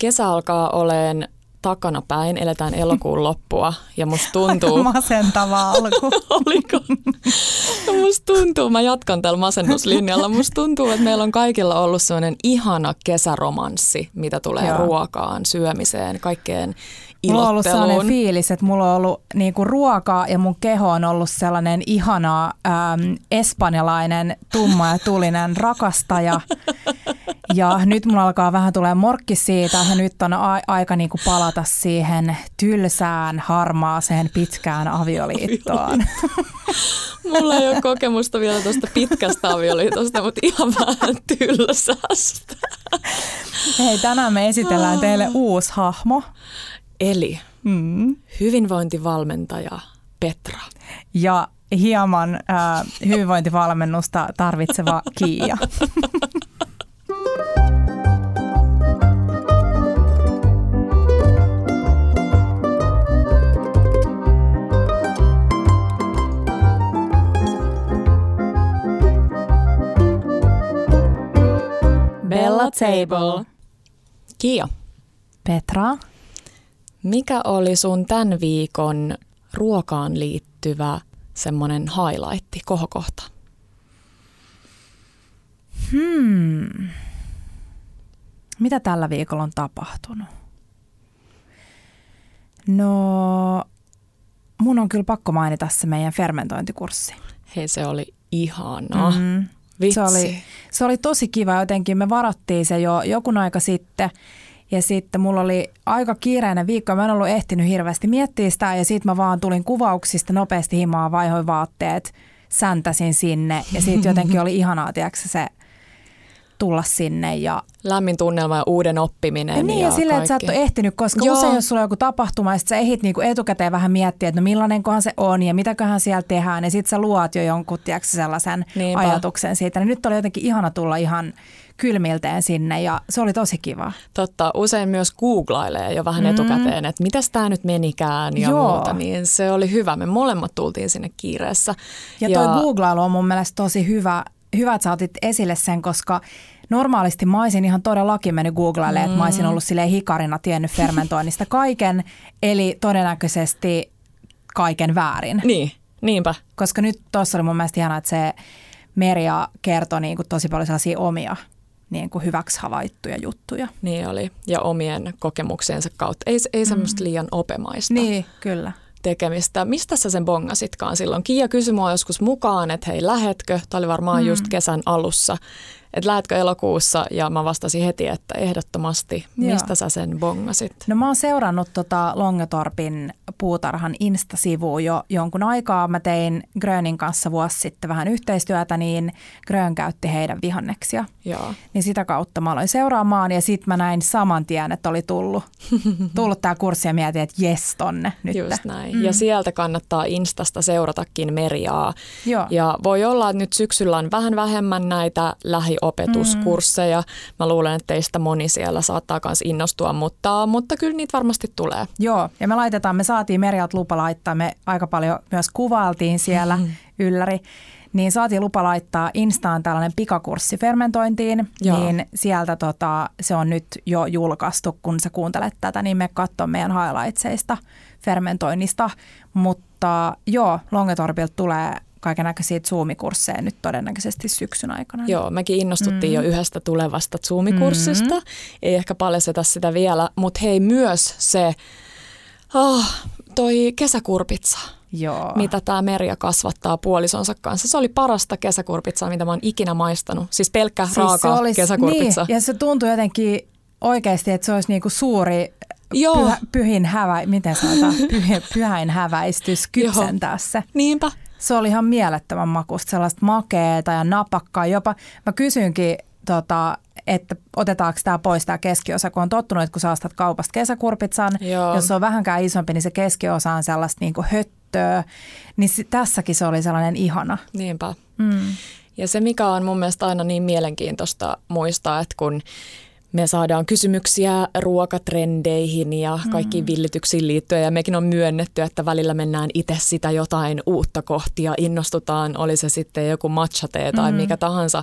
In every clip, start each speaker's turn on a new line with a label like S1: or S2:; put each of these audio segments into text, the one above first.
S1: Kesä alkaa oleen takana päin, eletään elokuun loppua ja musta tuntuu...
S2: Aika masentava alku.
S1: Oliko? Ja musta tuntuu, mä jatkan tällä masennuslinjalla, musta tuntuu, että meillä on kaikilla ollut sellainen ihana kesäromanssi, mitä tulee Joo. ruokaan, syömiseen, kaikkeen
S2: Mulla on ollut sellainen fiilis, että mulla on ollut niinku ruokaa ja mun keho on ollut sellainen ihana äm, espanjalainen tumma ja tulinen rakastaja. Ja nyt mulla alkaa vähän tulee morkki siitä ja nyt on a- aika niinku palata siihen tylsään, harmaaseen, pitkään avioliittoon.
S1: Mulla ei ole kokemusta vielä tuosta pitkästä avioliitosta, mutta ihan vähän tylsästä.
S2: Hei, tänään me esitellään teille uusi hahmo.
S1: Eli mm. hyvinvointivalmentaja Petra.
S2: Ja hieman äh, hyvinvointivalmennusta tarvitseva Kiia.
S1: Bella Table. Kiia.
S2: Petra.
S1: Mikä oli sun tämän viikon ruokaan liittyvä semmoinen highlight, kohokohta?
S2: Hmm. Mitä tällä viikolla on tapahtunut? No, mun on kyllä pakko mainita se meidän fermentointikurssi.
S1: Hei, se oli ihana. Mm. Vitsi.
S2: Se oli, se oli tosi kiva jotenkin. Me varattiin se jo jokun aika sitten ja sitten mulla oli aika kiireinen viikko. Mä en ollut ehtinyt hirveästi miettiä sitä ja sitten mä vaan tulin kuvauksista nopeasti himaa, vaihoin vaatteet, säntäsin sinne ja sitten jotenkin oli ihanaa, tiedätkö, se tulla sinne. Ja...
S1: Lämmin tunnelma ja uuden oppiminen.
S2: Ja niin, ja, ja silleen, että sä et ole ehtinyt, koska Joo. usein jos sulla on joku tapahtuma, ja sä ehdit niinku etukäteen vähän miettiä, että no millainenkohan se on ja mitäköhän siellä tehdään, ja sitten sä luot jo jonkun, tiedätkö, sellaisen Niinpä. ajatuksen siitä. Niin nyt oli jotenkin ihana tulla ihan kylmilteen sinne ja se oli tosi kiva.
S1: Totta, usein myös googlailee jo vähän mm. etukäteen, että mitäs tämä nyt menikään ja Joo. muuta, niin se oli hyvä. Me molemmat tultiin sinne kiireessä.
S2: Ja, ja toi googlailu on mun mielestä tosi hyvä, hyvä että sä otit esille sen, koska normaalisti mä olisin ihan todellakin mennyt googlailemaan, mm. että mä olisin mm. ollut sille hikarina tiennyt fermentoinnista kaiken, eli todennäköisesti kaiken väärin.
S1: Niin, niinpä.
S2: Koska nyt tuossa oli mun mielestä ihanaa, että se Meria kertoi niin kuin tosi paljon sellaisia omia niin kuin hyväksi havaittuja juttuja.
S1: Niin oli, ja omien kokemuksiensa kautta. Ei, ei semmoista mm. liian opemaista.
S2: Niin, kyllä
S1: tekemistä. Mistä sä sen bongasitkaan silloin? Kiia kysyi mua joskus mukaan, että hei, lähetkö? Tämä oli varmaan mm. just kesän alussa että lähetkö elokuussa ja mä vastasin heti, että ehdottomasti. Joo. Mistä sä sen bongasit?
S2: No mä oon seurannut tota Longetorpin puutarhan Insta-sivua jo jonkun aikaa. Mä tein Grönin kanssa vuosi sitten vähän yhteistyötä, niin Grön käytti heidän vihanneksia. Joo. Niin sitä kautta mä aloin seuraamaan ja sitten mä näin saman tien, että oli tullut, tullut tämä kurssi ja mietin, että jes tonne nyt.
S1: Just näin. Mm. Ja sieltä kannattaa Instasta seuratakin Meriaa. Joo. Ja voi olla, että nyt syksyllä on vähän vähemmän näitä lähi opetuskursseja. Mm. Mä luulen, että teistä moni siellä saattaa myös innostua, mutta, mutta kyllä niitä varmasti tulee.
S2: Joo, ja me laitetaan, me saatiin Merialta lupa laittaa, me aika paljon myös kuvailtiin siellä mm. ylläri, niin saatiin lupa laittaa Instaan tällainen pikakurssi fermentointiin, Joo. niin sieltä tota, se on nyt jo julkaistu, kun sä kuuntelet tätä, niin me katso meidän highlightseista fermentoinnista, mutta joo, Longetorpilta tulee kaiken näköisiä Zoom-kursseja nyt todennäköisesti syksyn aikana.
S1: Joo, mekin innostuttiin mm. jo yhdestä tulevasta Zoom-kurssista. Mm. Ei ehkä paljasteta sitä vielä, mutta hei myös se, oh, toi kesäkurpitsa. Joo. mitä tämä Merja kasvattaa puolisonsa kanssa. Se oli parasta kesäkurpitsaa, mitä mä oon ikinä maistanut. Siis pelkkä siis raaka olisi, kesäkurpitsa.
S2: Niin, ja se tuntui jotenkin oikeasti, että se olisi niinku suuri Joo. Pyhä, pyhin hävä, miten sanotaan, pyhin, pyhäin häväistys kypsentää se.
S1: Niinpä.
S2: Se oli ihan mielettömän makusta, sellaista makeeta ja napakkaa. Jopa mä kysyinkin, tota, että otetaanko tämä pois tämä keskiosa, kun on tottunut, että kun sä ostat kaupasta kesäkurpitsan, Joo. jos se on vähänkään isompi, niin se keskiosa on sellaista niin kuin höttöä. Niin tässäkin se oli sellainen ihana.
S1: Niinpä. Mm. Ja se, mikä on mun mielestä aina niin mielenkiintoista muistaa, että kun me saadaan kysymyksiä ruokatrendeihin ja kaikkiin mm. villityksiin liittyen ja mekin on myönnetty, että välillä mennään itse sitä jotain uutta kohti ja innostutaan, oli se sitten joku matcha tai mm. mikä tahansa.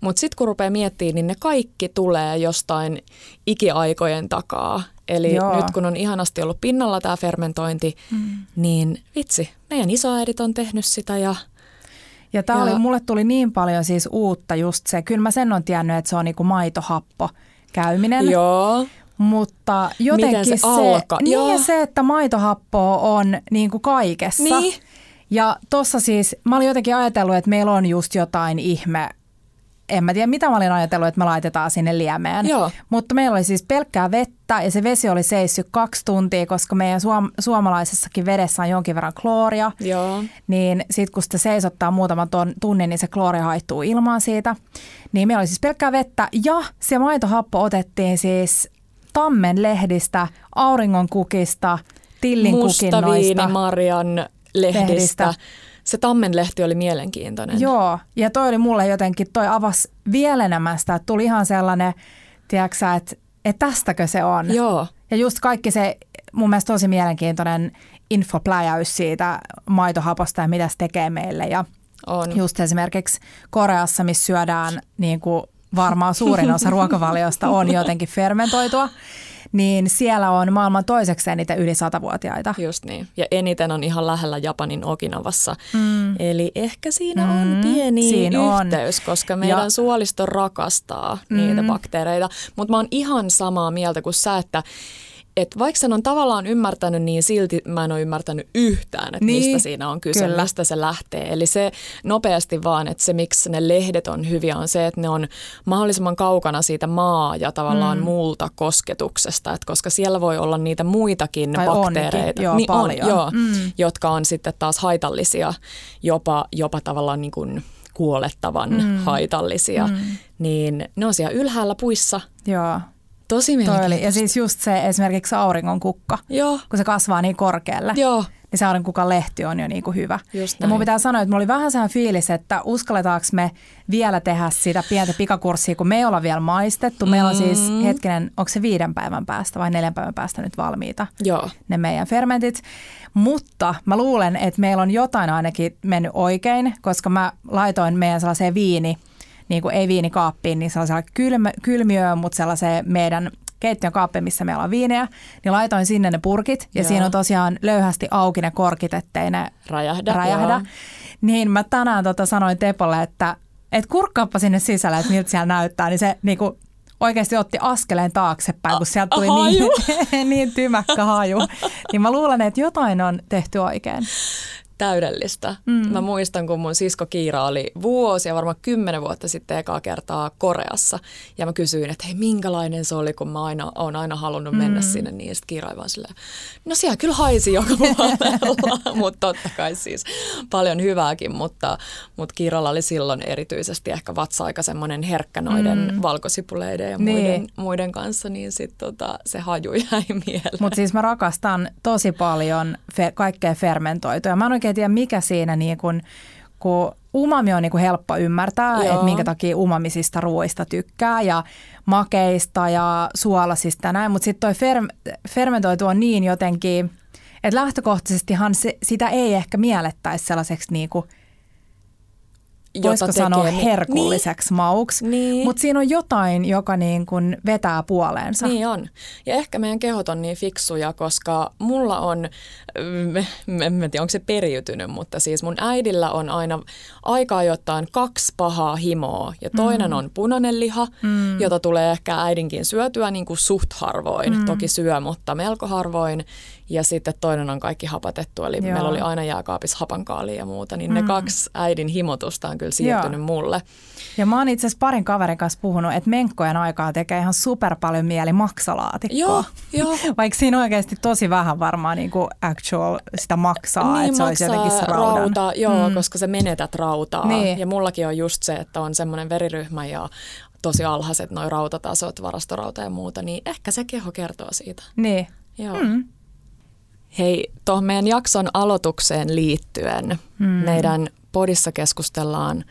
S1: Mutta sitten kun rupeaa miettimään, niin ne kaikki tulee jostain ikiaikojen takaa. Eli Joo. nyt kun on ihanasti ollut pinnalla tämä fermentointi, mm. niin vitsi, meidän isoäidit on tehnyt sitä ja
S2: ja, tää ja oli, mulle tuli niin paljon siis uutta just se, kyllä mä sen on tiennyt, että se on niinku maitohappo käyminen.
S1: Joo.
S2: Mutta jotenkin Miten se, se, alka? niin Joo. se, että maitohappoa on niin kuin kaikessa.
S1: Niin.
S2: Ja tuossa siis, mä olin jotenkin ajatellut, että meillä on just jotain ihme en mä tiedä mitä mä olin ajatellut, että me laitetaan sinne liemeen.
S1: Joo.
S2: Mutta meillä oli siis pelkkää vettä ja se vesi oli seissyt kaksi tuntia, koska meidän suom- suomalaisessakin vedessä on jonkin verran klooria.
S1: Joo.
S2: Niin sitten kun sitä seisottaa muutaman ton, tunnin, niin se kloori haittuu ilmaan siitä. Niin meillä oli siis pelkkää vettä ja se maitohappo otettiin siis tammen lehdistä, auringon kukista, tillin
S1: Mustaviini, Marjan lehdistä. lehdistä se tammenlehti oli mielenkiintoinen.
S2: Joo, ja toi oli mulle jotenkin, toi avasi vielä enemmän sitä, että tuli ihan sellainen, tiedätkö että, että tästäkö se on.
S1: Joo.
S2: Ja just kaikki se mun mielestä tosi mielenkiintoinen infopläjäys siitä maitohaposta ja mitä se tekee meille. Ja
S1: on.
S2: just esimerkiksi Koreassa, missä syödään niin kuin varmaan suurin osa ruokavaliosta on jotenkin fermentoitua niin siellä on maailman toiseksi eniten yli satavuotiaita.
S1: Just niin. Ja eniten on ihan lähellä Japanin Okinavassa. Mm. Eli ehkä siinä mm. on pieni siinä yhteys, on. koska meidän ja. suolisto rakastaa mm. niitä bakteereita. Mutta mä oon ihan samaa mieltä kuin sä, että että vaikka sen on tavallaan ymmärtänyt, niin silti mä en ole ymmärtänyt yhtään, että niin, mistä siinä on kyse, kyllä. mistä se lähtee. Eli se nopeasti vaan, että se miksi ne lehdet on hyviä on se, että ne on mahdollisimman kaukana siitä maa ja tavallaan mm. muulta kosketuksesta, että koska siellä voi olla niitä muitakin tai bakteereita,
S2: joo,
S1: niin
S2: paljon.
S1: on, joo, mm. jotka on sitten taas haitallisia, jopa, jopa tavallaan niin kuin kuolettavan mm. haitallisia, mm. niin ne on siellä ylhäällä puissa.
S2: Joo
S1: Tosi mielenkiintoista.
S2: Ja siis just se esimerkiksi auringon kukka,
S1: Joo.
S2: kun se kasvaa niin korkealle.
S1: Joo.
S2: Niin se aurinkokukan lehti on jo niin kuin hyvä.
S1: Just
S2: ja mun pitää sanoa, että mulla oli vähän sehän fiilis, että uskalletaanko me vielä tehdä sitä pientä pikakurssia, kun me ei olla vielä maistettu. Mm. Meillä on siis mm. hetkinen, onko se viiden päivän päästä vai neljän päivän päästä nyt valmiita
S1: Joo.
S2: ne meidän fermentit. Mutta mä luulen, että meillä on jotain ainakin mennyt oikein, koska mä laitoin meidän sellaiseen viini niin kuin ei viinikaappiin, niin sellaisella kylmä, kylmiöön, mutta sellaiseen meidän keittiön kaappiin, missä meillä on viinejä, niin laitoin sinne ne purkit ja Joo. siinä on tosiaan löyhästi auki ne korkit, ettei ne
S1: räjähdä.
S2: räjähdä. Niin mä tänään tota sanoin Tepolle, että et kurkkaappa sinne sisälle, että miltä siellä näyttää, niin se niin kuin oikeasti otti askeleen taaksepäin, kun sieltä tuli niin, niin tymäkkä haju. Niin mä luulen, että jotain on tehty oikein
S1: täydellistä. Mm. Mä muistan, kun mun sisko Kiira oli vuosia, varmaan kymmenen vuotta sitten ekaa kertaa Koreassa. Ja mä kysyin, että hei, minkälainen se oli, kun mä aina, oon aina halunnut mm. mennä sinne. Niin sitten Kiira vaan silleen, no siellä kyllä haisi joka puolella, mutta totta kai siis paljon hyvääkin. Mutta, mutta Kiiralla oli silloin erityisesti ehkä vatsa-aika semmoinen herkkä noiden mm. valkosipuleiden ja muiden, niin. muiden kanssa, niin sitten tota, se haju jäi mieleen.
S2: Mutta siis mä rakastan tosi paljon fe- kaikkea fermentoitua. Mä en oikein tiedä, mikä siinä niin kun, kun umami on niin kuin helppo ymmärtää, Joo. että minkä takia umamisista ruoista tykkää ja makeista ja suolasista ja näin, mutta sitten toi fer- fermentoitu on niin jotenkin, että lähtökohtaisestihan se, sitä ei ehkä miellettäisi sellaiseksi niin kuin voisiko tekee, sanoa herkulliseksi niin, mauksi, niin. mutta siinä on jotain, joka niin kuin vetää puoleensa.
S1: Niin on. Ja ehkä meidän kehot on niin fiksuja, koska mulla on, en tiedä onko se periytynyt, mutta siis mun äidillä on aina aika ajoittain kaksi pahaa himoa. Ja toinen mm. on punainen liha, mm. jota tulee ehkä äidinkin syötyä niin kuin suht harvoin. Mm. Toki syö, mutta melko harvoin. Ja sitten toinen on kaikki hapatettu, eli Joo. meillä oli aina jääkaapissa hapankaali ja muuta, niin mm. ne kaksi äidin himotusta on kyllä siirtynyt Joo. mulle.
S2: Ja mä oon itse asiassa parin kaverin kanssa puhunut, että menkkojen aikaa tekee ihan super paljon mieli maksalaatikkoa.
S1: Joo, jo.
S2: Vaikka siinä oikeasti tosi vähän varmaan niin kuin actual sitä maksaa,
S1: niin,
S2: että se olisi jotenkin se raudan.
S1: Rauta, joo, mm. koska sä menetät rautaa. Niin. Ja mullakin on just se, että on semmoinen veriryhmä ja tosi alhaiset noi rautatasot, varastorauta ja muuta, niin ehkä se keho kertoo siitä.
S2: Niin.
S1: Joo. Mm. Hei, tuohon meidän jakson aloitukseen liittyen mm. meidän podissa keskustellaan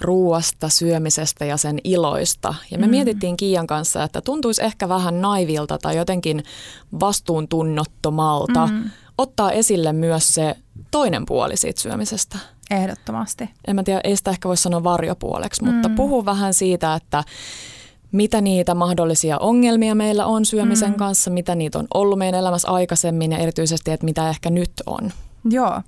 S1: ruuasta, syömisestä ja sen iloista. Ja me mm. mietittiin Kiian kanssa, että tuntuisi ehkä vähän naivilta tai jotenkin vastuuntunnottomalta mm. ottaa esille myös se toinen puoli siitä syömisestä.
S2: Ehdottomasti.
S1: En mä tiedä, ei sitä ehkä voi sanoa varjopuoleksi, mutta mm. puhu vähän siitä, että mitä niitä mahdollisia ongelmia meillä on syömisen mm. kanssa, mitä niitä on ollut meidän elämässä aikaisemmin ja erityisesti, että mitä ehkä nyt on.
S2: Joo,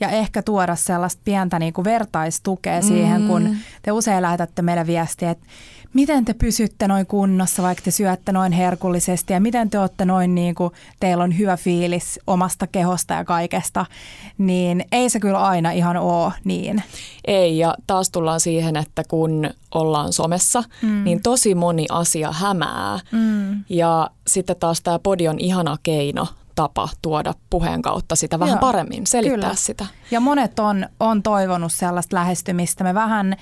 S2: ja ehkä tuoda sellaista pientä niin kuin vertaistukea siihen, mm. kun te usein lähetätte meille viestiä, että miten te pysytte noin kunnossa, vaikka te syötte noin herkullisesti ja miten te olette noin niin kuin, teillä on hyvä fiilis omasta kehosta ja kaikesta, niin ei se kyllä aina ihan ole niin.
S1: Ei, ja taas tullaan siihen, että kun ollaan somessa, mm. niin tosi moni asia hämää. Mm. Ja sitten taas tämä podi on ihana keino tapa tuoda puheen kautta sitä vähän Joo, paremmin, selittää kyllä. sitä.
S2: Ja monet on, on toivonut sellaista lähestymistä. Me vähän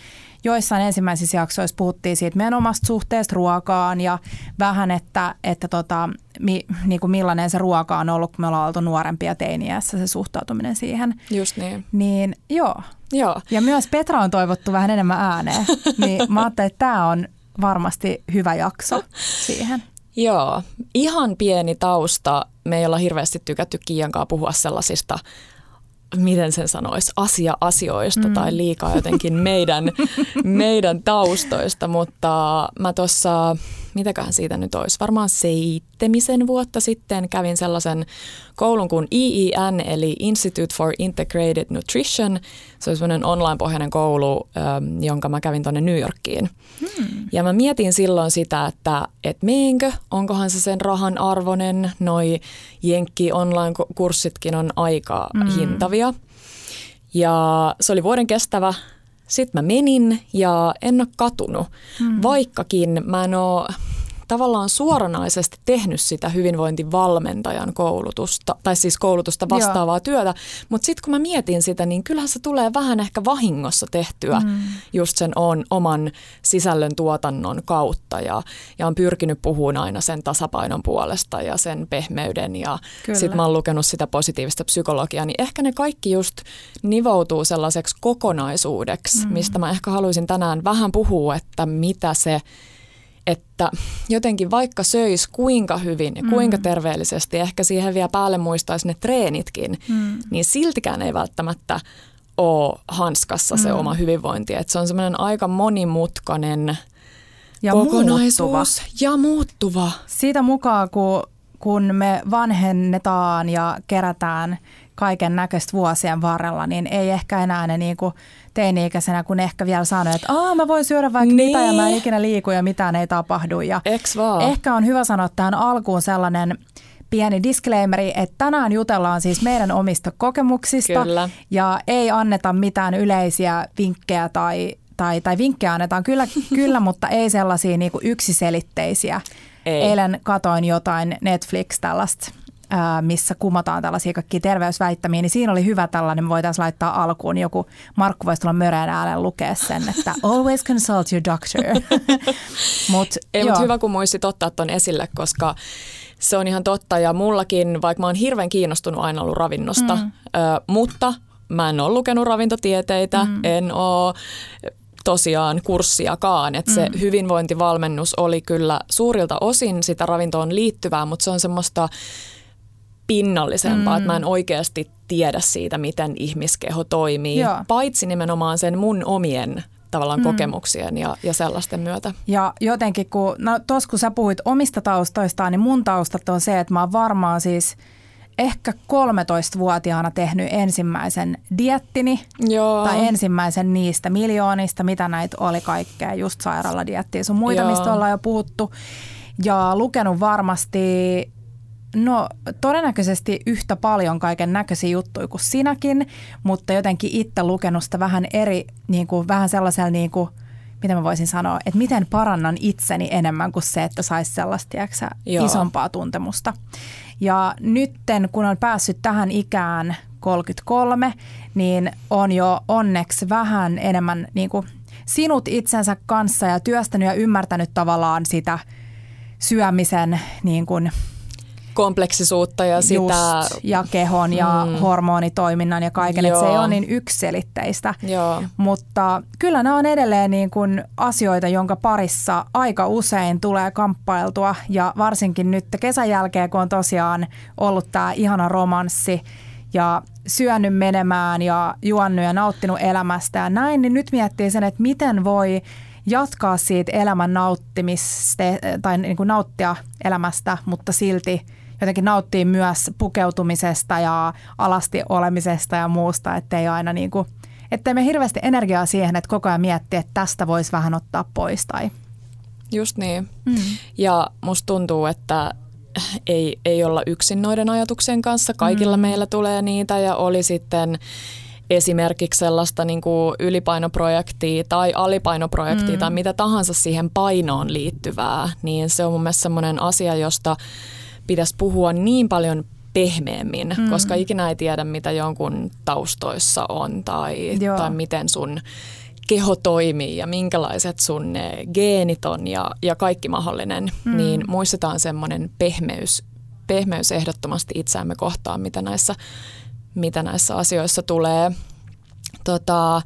S2: joissain ensimmäisissä jaksoissa puhuttiin siitä meidän omasta suhteesta ruokaan ja vähän, että, että tota, mi, niin kuin millainen se ruoka on ollut, kun me ollaan oltu nuorempia teiniässä, se suhtautuminen siihen.
S1: Just niin.
S2: Niin joo.
S1: joo.
S2: Ja myös Petra on toivottu vähän enemmän ääneen, niin mä ajattelin, että tämä on varmasti hyvä jakso siihen.
S1: Joo, ihan pieni tausta. Me ei olla hirveästi tykätty Kiiankaan puhua sellaisista miten sen sanoisi, asia-asioista mm. tai liikaa jotenkin meidän, meidän taustoista, mutta mä tuossa mitäköhän siitä nyt olisi, varmaan seitsemisen vuotta sitten kävin sellaisen koulun kuin IIN, eli Institute for Integrated Nutrition. Se oli semmoinen online-pohjainen koulu, ähm, jonka mä kävin tuonne New Yorkiin. Hmm. Ja mä mietin silloin sitä, että et meenkö, onkohan se sen rahan arvoinen, noi Jenkki online-kurssitkin on aika hmm. hintavia. Ja se oli vuoden kestävä sitten mä menin ja en ole katunut, mm. vaikkakin mä en ole tavallaan suoranaisesti tehnyt sitä hyvinvointivalmentajan koulutusta, tai siis koulutusta vastaavaa Joo. työtä, mutta sitten kun mä mietin sitä, niin kyllähän se tulee vähän ehkä vahingossa tehtyä mm. just sen on, oman sisällön tuotannon kautta ja, ja on pyrkinyt puhumaan aina sen tasapainon puolesta ja sen pehmeyden ja sitten mä oon lukenut sitä positiivista psykologiaa, niin ehkä ne kaikki just nivoutuu sellaiseksi kokonaisuudeksi, mm. mistä mä ehkä haluaisin tänään vähän puhua, että mitä se että jotenkin vaikka söis kuinka hyvin ja kuinka mm. terveellisesti, ehkä siihen vielä päälle muistaisi ne treenitkin, mm. niin siltikään ei välttämättä ole hanskassa se mm. oma hyvinvointi. Et se on semmoinen aika monimutkainen ja kokonaisuus muuttuva. ja muuttuva.
S2: Siitä mukaan, kun, kun me vanhennetaan ja kerätään kaiken näköistä vuosien varrella, niin ei ehkä enää ne niinku teini-ikäisenä, kun ehkä vielä sanoo, että Aa, mä voin syödä vaikka niin. mitä ja mä en ikinä liiku ja mitään ei tapahdu. Ja
S1: vaan?
S2: Ehkä on hyvä sanoa tähän alkuun sellainen pieni disclaimeri, että tänään jutellaan siis meidän omista kokemuksista
S1: Kyllä.
S2: ja ei anneta mitään yleisiä vinkkejä tai, tai, tai vinkkejä annetaan kyllä, kyllä mutta ei sellaisia niin kuin yksiselitteisiä. Ei. Eilen katoin jotain Netflix tällaista missä kumotaan tällaisia kaikkia terveysväittämiä, niin siinä oli hyvä tällainen, me voitaisiin laittaa alkuun joku, Markku voisi tulla mörään äänen lukea sen, että always consult your doctor.
S1: mut, Ei, mutta hyvä kun muistit ottaa tuon esille, koska se on ihan totta ja mullakin, vaikka mä oon hirveän kiinnostunut aina ollut ravinnosta, mm. ö, mutta mä en ole lukenut ravintotieteitä, mm. en ole tosiaan kurssiakaan. Että se mm. hyvinvointivalmennus oli kyllä suurilta osin sitä ravintoon liittyvää, mutta se on semmoista pinnallisempaa, mm. että mä en oikeasti tiedä siitä, miten ihmiskeho toimii, Joo. paitsi nimenomaan sen mun omien tavallaan mm. kokemuksien ja, ja sellaisten myötä.
S2: Ja jotenkin, kun, no tos kun sä puhuit omista taustoistaan, niin mun taustat on se, että mä oon varmaan siis ehkä 13-vuotiaana tehnyt ensimmäisen diettini Joo. tai ensimmäisen niistä miljoonista, mitä näitä oli kaikkea, just sairaaladieettiä sun muita, Joo. mistä ollaan jo puhuttu. Ja lukenut varmasti No todennäköisesti yhtä paljon kaiken näköisiä juttuja kuin sinäkin, mutta jotenkin itse lukenut sitä vähän eri, niin kuin, vähän sellaisella niin kuin, mitä mä voisin sanoa, että miten parannan itseni enemmän kuin se, että saisi sellaista tiiäksä, isompaa tuntemusta. Ja nytten, kun on päässyt tähän ikään 33, niin on jo onneksi vähän enemmän niin kuin sinut itsensä kanssa ja työstänyt ja ymmärtänyt tavallaan sitä syömisen niin kuin
S1: kompleksisuutta ja sitä...
S2: Just, ja kehon ja mm. hormonitoiminnan ja kaiken, että se ei ole niin yksilitteistä. Joo. Mutta kyllä nämä on edelleen niin kuin asioita, jonka parissa aika usein tulee kamppailtua ja varsinkin nyt kesän jälkeen, kun on tosiaan ollut tämä ihana romanssi ja syönyt menemään ja juonnut ja nauttinut elämästä ja näin, niin nyt miettii sen, että miten voi jatkaa siitä elämän nauttimista tai niin kuin nauttia elämästä, mutta silti jotenkin nauttii myös pukeutumisesta ja alasti olemisesta ja muusta, ettei aina niin kuin, ettei me hirveästi energiaa siihen, että koko ajan miettiä, että tästä voisi vähän ottaa pois tai
S1: Just niin. Mm. Ja musta tuntuu, että ei, ei olla yksin noiden ajatuksien kanssa. Kaikilla mm. meillä tulee niitä ja oli sitten esimerkiksi sellaista niin kuin ylipainoprojektia tai alipainoprojektia mm. tai mitä tahansa siihen painoon liittyvää, niin se on mun mielestä sellainen asia, josta pitäisi puhua niin paljon pehmeämmin, mm. koska ikinä ei tiedä, mitä jonkun taustoissa on tai, tai miten sun keho toimii ja minkälaiset sun ne geenit on ja, ja kaikki mahdollinen, mm. niin muistetaan semmoinen pehmeys, pehmeys ehdottomasti itseämme kohtaan, mitä näissä, mitä näissä asioissa tulee. Tota,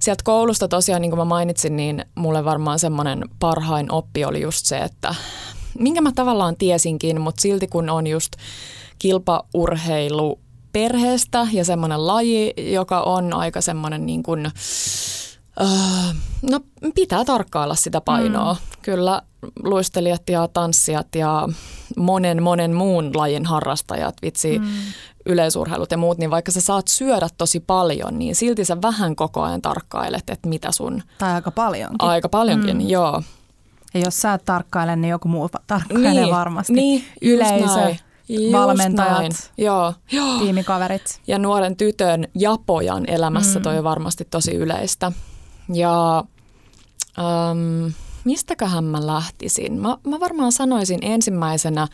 S1: sieltä koulusta tosiaan, niin kuin mä mainitsin, niin mulle varmaan semmoinen parhain oppi oli just se, että minkä mä tavallaan tiesinkin, mutta silti kun on just kilpaurheilu perheestä ja semmoinen laji, joka on aika semmoinen niin kuin, Uh, no pitää tarkkailla sitä painoa. Mm. Kyllä luistelijat ja tanssijat ja monen monen muun lajin harrastajat, vitsi mm. yleisurheilut ja muut, niin vaikka sä saat syödä tosi paljon, niin silti sä vähän koko ajan tarkkailet, että mitä sun...
S2: Tai aika paljonkin.
S1: Aika paljonkin, mm. joo.
S2: Ja jos sä et tarkkaile, niin joku muu tarkkailee niin, varmasti. Niin, Yleisö, Just valmentajat, näin.
S1: Joo. Joo.
S2: tiimikaverit.
S1: Ja nuoren tytön ja pojan elämässä mm. toi on varmasti tosi yleistä. Ja ähm, mistäköhän mä lähtisin? Mä, mä varmaan sanoisin ensimmäisenä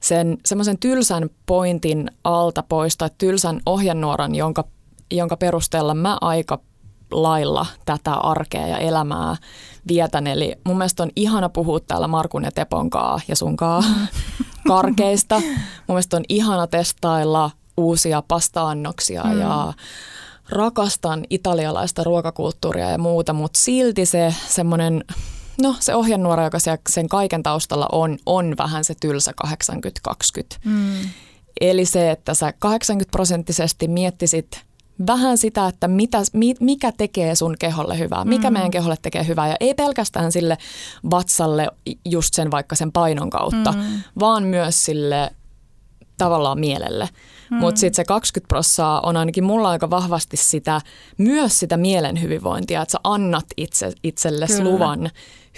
S1: sen semmoisen tylsän pointin alta poistaa tylsän ohjenuoran, jonka, jonka perusteella mä aika lailla tätä arkea ja elämää vietän. Eli mun mielestä on ihana puhua täällä Markun ja Tepon kaa ja sunkaa karkeista. Mun mielestä on ihana testailla uusia pasta-annoksia mm. ja rakastan italialaista ruokakulttuuria ja muuta, mutta silti se semmoinen, no se ohjenuora, joka sen kaiken taustalla on, on vähän se tylsä 80-20. Mm. Eli se, että sä 80 prosenttisesti miettisit vähän sitä, että mitä, mikä tekee sun keholle hyvää, mikä mm. meidän keholle tekee hyvää. Ja ei pelkästään sille vatsalle just sen vaikka sen painon kautta, mm. vaan myös sille tavallaan mielelle. Mm. Mutta sitten se 20 prossaa on ainakin mulla aika vahvasti sitä, myös sitä mielen hyvinvointia, että sä annat itse, itsellesi Kyllä. luvan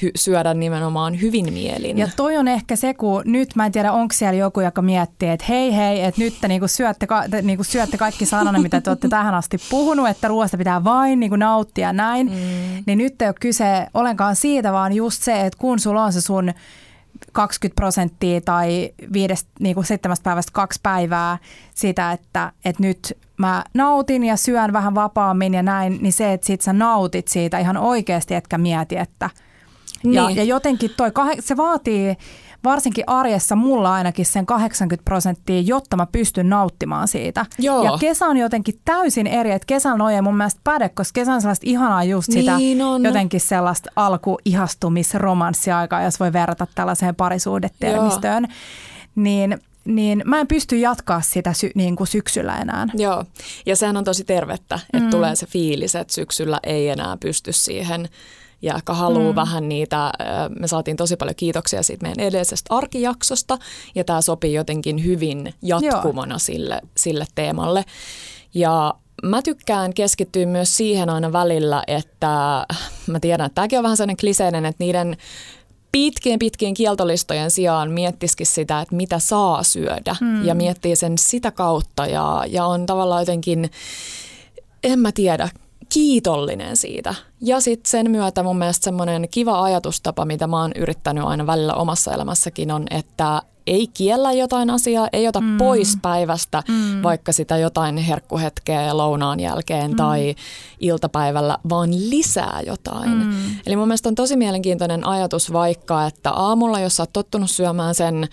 S1: hy- syödä nimenomaan hyvin mielin.
S2: Ja toi on ehkä se, kun nyt mä en tiedä, onko siellä joku, joka miettii, että hei hei, että nyt te niinku syötte, ka- te niinku syötte kaikki sanana, mitä te olette tähän asti puhunut, että ruoasta pitää vain niinku nauttia näin. Mm. Niin nyt ei ole kyse ollenkaan siitä, vaan just se, että kun sulla on se sun 20 prosenttia tai viidestä, niin kuin seitsemästä päivästä kaksi päivää sitä, että, että nyt mä nautin ja syön vähän vapaammin ja näin, niin se, että sit sä nautit siitä ihan oikeasti, etkä mieti, että niin. ja, ja jotenkin toi, se vaatii varsinkin arjessa mulla ainakin sen 80 prosenttia, jotta mä pystyn nauttimaan siitä. Joo. Ja kesä on jotenkin täysin eri, että kesän noja mun mielestä päde, koska kesä on sellaista ihanaa just sitä niin on. jotenkin sellaista alkuihastumisromanssiaikaa, jos voi verrata tällaiseen parisuudetermistöön. Niin niin mä en pysty jatkaa sitä sy- niin kuin syksyllä enää.
S1: Joo, ja sehän on tosi tervettä, että mm. tulee se fiilis, että syksyllä ei enää pysty siihen ja ehkä haluaa mm. vähän niitä, me saatiin tosi paljon kiitoksia siitä meidän edellisestä arkijaksosta ja tämä sopii jotenkin hyvin jatkumona sille, sille teemalle. Ja mä tykkään keskittyä myös siihen aina välillä, että mä tiedän, että tämäkin on vähän sellainen kliseinen, että niiden pitkien pitkien kieltolistojen sijaan miettisikin sitä, että mitä saa syödä mm. ja miettii sen sitä kautta ja, ja on tavallaan jotenkin, en mä tiedä, kiitollinen siitä. Ja sitten sen myötä mun mielestä semmoinen kiva ajatustapa, mitä mä oon yrittänyt aina välillä omassa elämässäkin on, että ei kiellä jotain asiaa, ei ota mm. pois päivästä mm. vaikka sitä jotain herkkuhetkeä lounaan jälkeen mm. tai iltapäivällä, vaan lisää jotain. Mm. Eli mun mielestä on tosi mielenkiintoinen ajatus vaikka, että aamulla, jos sä oot tottunut syömään sen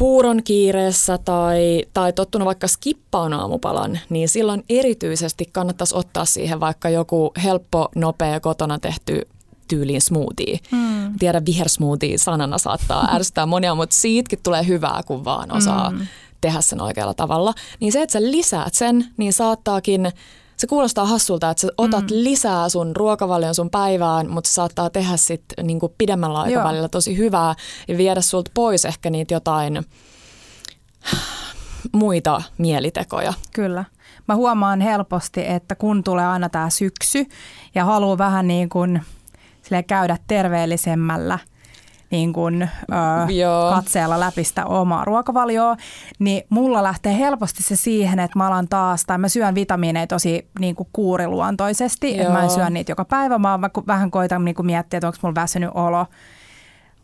S1: puuron kiireessä tai, tai tottunut vaikka skippaan aamupalan, niin silloin erityisesti kannattaisi ottaa siihen vaikka joku helppo, nopea, kotona tehty tyyliin smoothie. Hmm. Tiedän, vihersmoothie sanana saattaa ärsyttää monia, mutta siitäkin tulee hyvää, kun vaan osaa hmm. tehdä sen oikealla tavalla. Niin se, että sä lisäät sen, niin saattaakin se kuulostaa hassulta, että sä otat mm. lisää sun ruokavalion sun päivään, mutta se saattaa tehdä sitten niinku pidemmällä aikavälillä Joo. tosi hyvää ja viedä sulta pois ehkä niitä jotain muita mielitekoja.
S2: Kyllä. Mä huomaan helposti, että kun tulee aina tämä syksy ja haluaa vähän niin kuin käydä terveellisemmällä – niin kuin, ö, katseella läpi sitä omaa ruokavalioa, niin mulla lähtee helposti se siihen, että mä alan taas, tai mä syön vitamiineja tosi niin kuin kuuriluontoisesti, Joo. että mä en syö niitä joka päivä, mä vähän koitan niin kuin miettiä, että onko mulla väsynyt olo,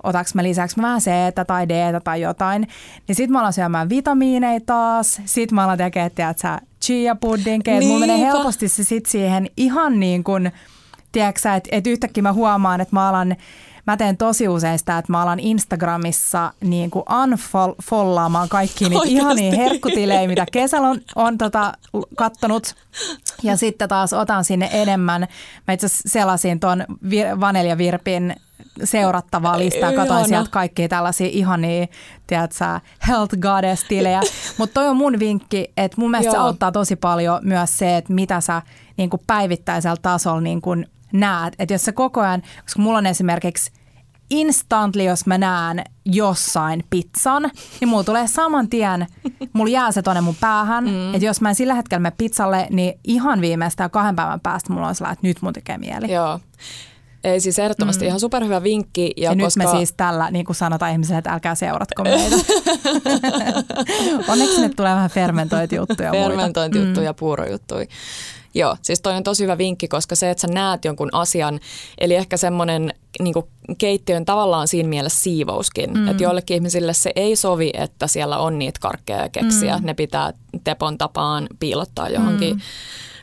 S2: otaks mä lisäksi mä vähän c tai d tai jotain, niin sit mä alan syömään vitamiineja taas, sit mä alan tekemään, että chia puddinkeja, mulla menee helposti se sit siihen ihan niin kuin, tiedätkö että et yhtäkkiä mä huomaan, että mä alan mä teen tosi usein sitä, että mä alan Instagramissa niin kuin unfollaamaan kaikki niitä ihania herkkutilejä, mitä kesällä on, on tota, kattonut. Ja sitten taas otan sinne enemmän. Mä itse selasin tuon vir- Vanelja Virpin seurattavaa listaa. Katoin sieltä kaikkia tällaisia ihania, tiedätkö, health goddess-tilejä. Mutta toi on mun vinkki, että mun mielestä Joo. se auttaa tosi paljon myös se, että mitä sä niin kuin päivittäisellä tasolla niin kuin näet. Että jos sä koko ajan, koska mulla on esimerkiksi instantly, jos mä näen jossain pizzan, niin mulla tulee saman tien, mulla jää se tonne mun päähän. Mm. Että jos mä en sillä hetkellä me pizzalle, niin ihan viimeistään kahden päivän päästä mulla on sellainen, että nyt mun tekee mieli.
S1: Joo. Ei siis ehdottomasti mm. ihan superhyvä vinkki.
S2: Ja, ja koska... nyt me siis tällä niin kuin sanotaan ihmisille, että älkää seuratko meitä. Onneksi nyt tulee vähän fermentointijuttuja.
S1: Fermentointijuttuja, mm. puurojuttuja. Joo, siis toi on tosi hyvä vinkki, koska se, että sä näet jonkun asian, eli ehkä semmoinen niin keittiön tavallaan siinä mielessä siivouskin, mm. että joillekin ihmisille se ei sovi, että siellä on niitä karkkeja ja keksiä, mm. ne pitää tepon tapaan piilottaa johonkin mm.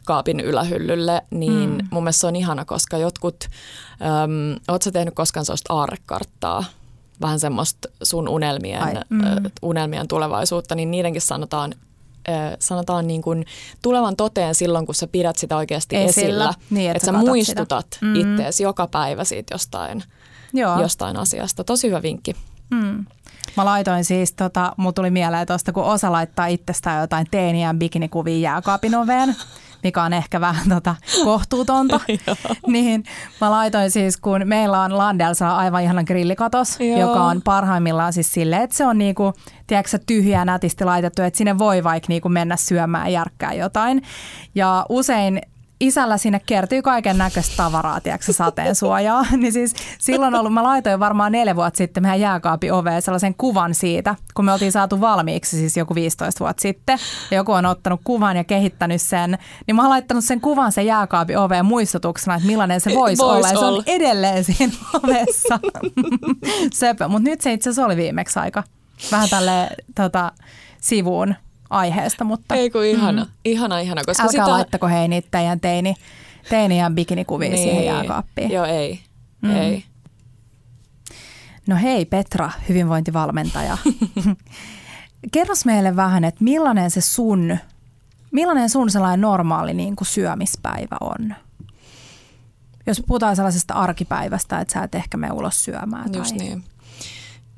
S1: Kaapin ylähyllylle, niin mm. mun mielestä se on ihana, koska jotkut, äm, ootko tehnyt koskaan sellaista aarrekarttaa? vähän semmoista sun unelmien, Ai, mm. unelmien tulevaisuutta, niin niidenkin sanotaan sanotaan niin kuin tulevan toteen silloin, kun sä pidät sitä oikeasti esillä. esillä niin, että, että sä muistutat sitä. Mm. ittees joka päivä siitä jostain, Joo. jostain asiasta. Tosi hyvä vinkki. Mm.
S2: Mä laitoin siis, tota, mulla tuli mieleen tuosta, kun osa laittaa itsestään jotain teeniä bikinikuvia jääkaapin oveen mikä on ehkä vähän tota, kohtuutonta. niin mä laitoin siis, kun meillä on Landelsa aivan ihana grillikatos, Joo. joka on parhaimmillaan siis silleen, että se on niinku, tiedätkö, tyhjää nätisti laitettu, että sinne voi vaikka niinku mennä syömään ja järkkää jotain. Ja usein isällä sinne kertyy kaiken näköistä tavaraa, tiedätkö, sateen suojaa. niin siis silloin ollut, mä laitoin varmaan neljä vuotta sitten meidän jääkaapin oveen sellaisen kuvan siitä, kun me oltiin saatu valmiiksi siis joku 15 vuotta sitten. Ja joku on ottanut kuvan ja kehittänyt sen. Niin mä oon laittanut sen kuvan sen jääkaapin oveen muistutuksena, että millainen se voisi vois olla. Ja se on edelleen siinä ovessa. Söpö. Mutta nyt se itse asiassa oli viimeksi aika vähän tälle tota, sivuun aiheesta. Mutta,
S1: Ei kun ihana, mm. ihana, ihana. Koska
S2: Älkää sitä... laittako hei niitä teidän teini, teini ja bikinikuvia niin. siihen jääkaappiin.
S1: Joo, ei. Mm. ei.
S2: No hei Petra, hyvinvointivalmentaja. Kerros meille vähän, että millainen se sun, millainen sun sellainen normaali niin kuin syömispäivä on? Jos puhutaan sellaisesta arkipäivästä, että sä et ehkä mene ulos syömään.
S1: Just tai... niin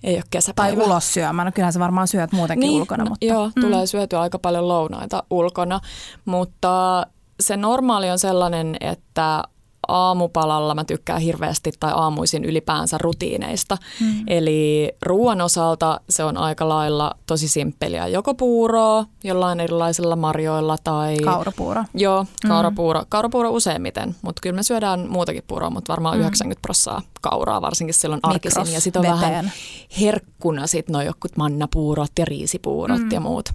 S1: ei ole kesäpäivä.
S2: Tai ulos syömään. No kyllähän sä varmaan syöt muutenkin niin, ulkona. Mutta...
S1: Joo, mm. tulee syötyä aika paljon lounaita ulkona, mutta se normaali on sellainen, että aamupalalla mä tykkään hirveästi tai aamuisin ylipäänsä rutiineista. Mm. Eli ruoan osalta se on aika lailla tosi simppeliä. Joko puuroa jollain erilaisilla marjoilla tai...
S2: Kaurapuuro.
S1: Joo, kaurapuuro. Mm. Kaurapuuro useimmiten, mutta kyllä me syödään muutakin puuroa, mutta varmaan mm. 90 prosenttia kauraa, varsinkin silloin arkisin. Mikros, ja sitten on veteen. vähän herkkuna sit no jokut mannapuurot ja riisipuurot mm. ja muut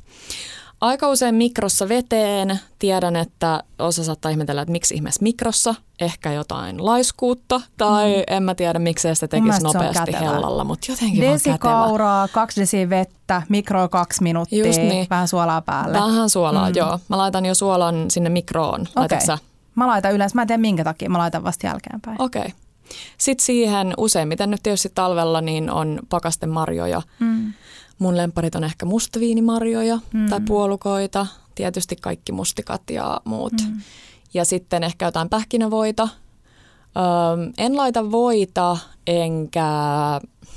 S1: aika usein mikrossa veteen. Tiedän, että osa saattaa ihmetellä, että miksi ihmeessä mikrossa. Ehkä jotain laiskuutta tai mm. en mä tiedä, miksei sitä tekisi nopeasti hellalla, mutta jotenkin
S2: desi kauraa, kaksi desi vettä, mikro kaksi minuuttia, Just niin. vähän suolaa päälle.
S1: Vähän suolaa, mm. joo. Mä laitan jo suolan sinne mikroon. Okay.
S2: Mä laitan yleensä, mä en tiedä minkä takia, mä laitan vasta jälkeenpäin.
S1: Okei. Okay. Sitten siihen useimmiten nyt tietysti talvella niin on pakastemarjoja. Mm Mun lemparit on ehkä mustaviinimarjoja mm. tai puolukoita, tietysti kaikki mustikat ja muut. Mm. Ja sitten ehkä jotain pähkinävoita. Öm, en laita voita enkä,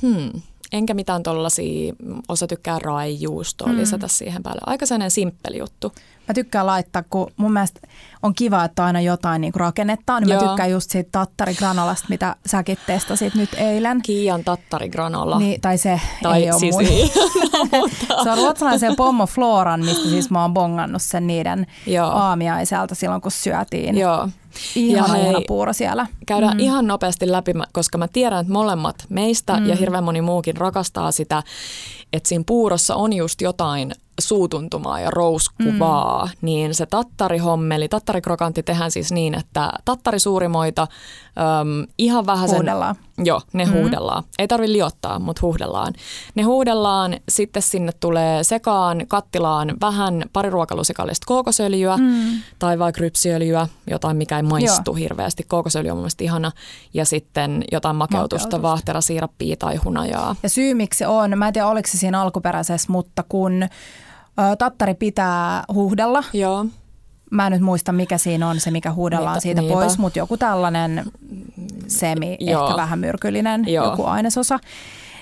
S1: hmm, enkä mitään tollasia, osa tykkää raijuustoa mm. lisätä siihen päälle. Aika sellainen simppeli juttu.
S2: Mä tykkään laittaa, kun mun mielestä on kiva, että aina jotain niin rakennettaa, niin Joo. mä tykkään just siitä tattarigranolasta, mitä säkin testasit nyt eilen.
S1: Kiian tattarigranola.
S2: Niin, tai se tai ei ole siis mun. Niin. se on ruotsalaisen Pommo Floran, mistä siis mä oon bongannut sen niiden Joo. aamiaiselta silloin, kun syötiin. Joo. Ihan ja ihana puuro siellä.
S1: Käydään mm. ihan nopeasti läpi, koska mä tiedän, että molemmat meistä mm. ja hirveän moni muukin rakastaa sitä, että siinä puurossa on just jotain suutuntumaa ja rouskuvaa, mm. niin se tattarihommeli, tattarikrokantti tehdään siis niin, että tattarisuurimoita äm, ihan vähän sen...
S2: Huudellaan.
S1: Joo, ne mm. huudellaan. Ei tarvi liottaa, mutta huudellaan. Ne huudellaan, sitten sinne tulee sekaan kattilaan vähän pari ruokalusikallista kookosöljyä mm. tai vaikka rypsiöljyä, jotain mikä ei maistu Joo. hirveästi. Kookosöljy on mun ihan ja sitten jotain makeutusta, Makeutus. vaahterasiirappia tai hunajaa.
S2: Ja syy miksi on, mä en tiedä oliko se siinä alkuperäisessä, mutta kun tattari pitää huuhdella.
S1: Joo.
S2: Mä en nyt muista, mikä siinä on se, mikä huudellaan siitä niitä. pois, mutta joku tällainen semi, Joo. ehkä vähän myrkyllinen Joo. joku ainesosa.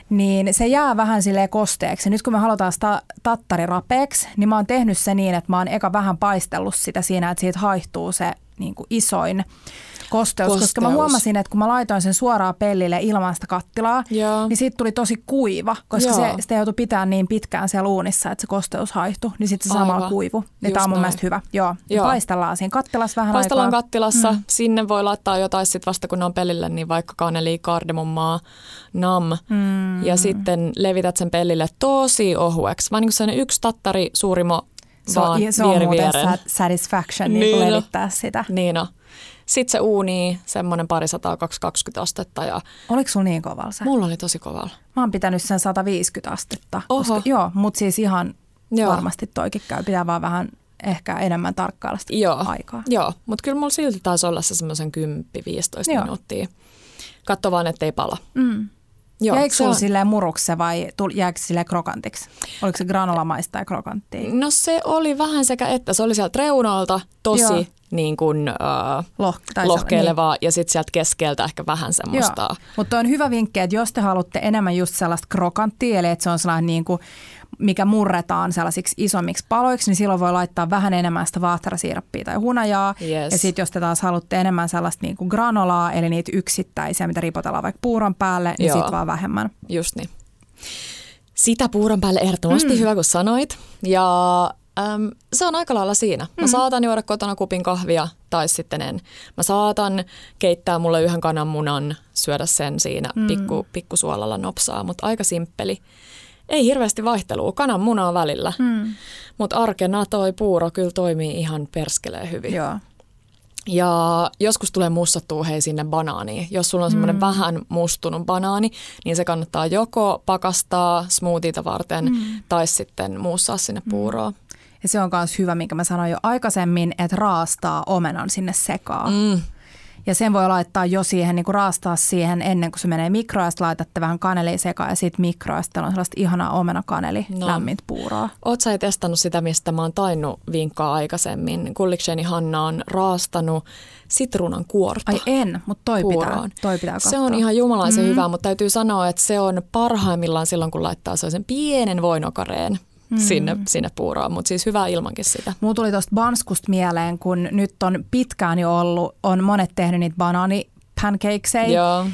S2: Niin se jää vähän sille kosteeksi. Nyt kun me halutaan sitä tattari rapeeksi, niin mä oon tehnyt se niin, että mä oon eka vähän paistellut sitä siinä, että siitä haihtuu se niin kuin isoin kosteus, kosteus, koska mä huomasin, että kun mä laitoin sen suoraan pellille ilman sitä kattilaa, Joo. niin siitä tuli tosi kuiva, koska se, sitä joutui pitää niin pitkään siellä uunissa, että se kosteus haihtui, niin sitten se samalla kuivu. Ja tämä on mun näin. mielestä hyvä. Joo. Joo. Paistellaan siinä kattilassa vähän
S1: Paistellaan
S2: aikaa.
S1: kattilassa, mm. sinne voi laittaa jotain sitten vasta kun ne on pellille, niin vaikka kaneli, kardemummaa, nam. Mm. Ja sitten levität sen pellille tosi ohueksi, vaan niin kuin yksi tattari suurimo
S2: se on, se on muuten satisfaction niin niin levittää sitä.
S1: Niin on. Sitten se uuni semmoinen parisataa 220 astetta. Ja
S2: Oliko sulla niin kovalla se?
S1: Mulla oli tosi kovalla.
S2: Mä oon pitänyt sen 150 astetta. Oho. Koska, joo, mutta siis ihan joo. varmasti toikin käy. Pitää vaan vähän ehkä enemmän tarkkailla sitä
S1: joo.
S2: aikaa.
S1: Joo, mutta kyllä mulla silti taisi olla se semmoisen 10-15 minuuttia. Katso vaan, ettei pala.
S2: Mm. Joo, Jäikö sulla on... silleen murukse vai jääkö sille krokantiksi? Oliko se granulamaista ja krokanttia?
S1: No se oli vähän sekä että. Se oli sieltä reunalta tosi Joo. Niin kuin, uh, Loh, lohkeilevaa niin. ja sitten sieltä keskeltä ehkä vähän semmoista.
S2: Mutta on hyvä vinkki, että jos te haluatte enemmän just sellaista krokanttia, eli että se on sellainen niin kuin mikä murretaan sellaisiksi isommiksi paloiksi, niin silloin voi laittaa vähän enemmän sitä vaahterasiirappia tai hunajaa. Yes. Ja sitten jos te taas haluatte enemmän sellaista niin kuin granolaa, eli niitä yksittäisiä, mitä ripotellaan vaikka puuron päälle, niin sitten vaan vähemmän.
S1: Just niin. Sitä puuron päälle ehdottomasti mm. hyvä, kun sanoit. Ja äm, se on aika lailla siinä. Mä mm. saatan juoda kotona kupin kahvia tai sitten en. Mä saatan keittää mulle yhden kananmunan, syödä sen siinä mm. pikku, pikkusuolalla nopsaa, mutta aika simppeli ei hirveästi vaihtelua kananmunaa välillä, hmm. mutta arkena toi puuro kyllä toimii ihan perskeleen hyvin.
S2: Joo.
S1: Ja joskus tulee mussattua hei sinne banaaniin. Jos sulla on semmoinen mm. vähän mustunut banaani, niin se kannattaa joko pakastaa smoothieta varten mm. tai sitten muussaa sinne puuroon. Mm.
S2: Ja se on myös hyvä, minkä mä sanoin jo aikaisemmin, että raastaa omenan sinne sekaan. Mm. Ja sen voi laittaa jo siihen, niin kuin raastaa siihen ennen kuin se menee mikroon, ja sitten laitatte vähän kanelia sekaan ja sitten mikroon, ja sitten on sellaista ihanaa omenakaneli, no. lämmintä puuroa.
S1: Oot sä testannut sitä, mistä mä oon tainnut vinkkaa aikaisemmin? Kullikseni Hanna on raastanut sitruunan kuorta.
S2: Ai en, mutta toi pitää, toi pitää
S1: Se on ihan jumalaisen mm. hyvä, mutta täytyy sanoa, että se on parhaimmillaan silloin, kun laittaa sen pienen voinokareen mm. sinne, sinne puuroon, mutta siis hyvä ilmankin sitä.
S2: Mulla tuli tuosta banskusta mieleen, kun nyt on pitkään jo ollut, on monet tehnyt niitä banaani pancakeseja.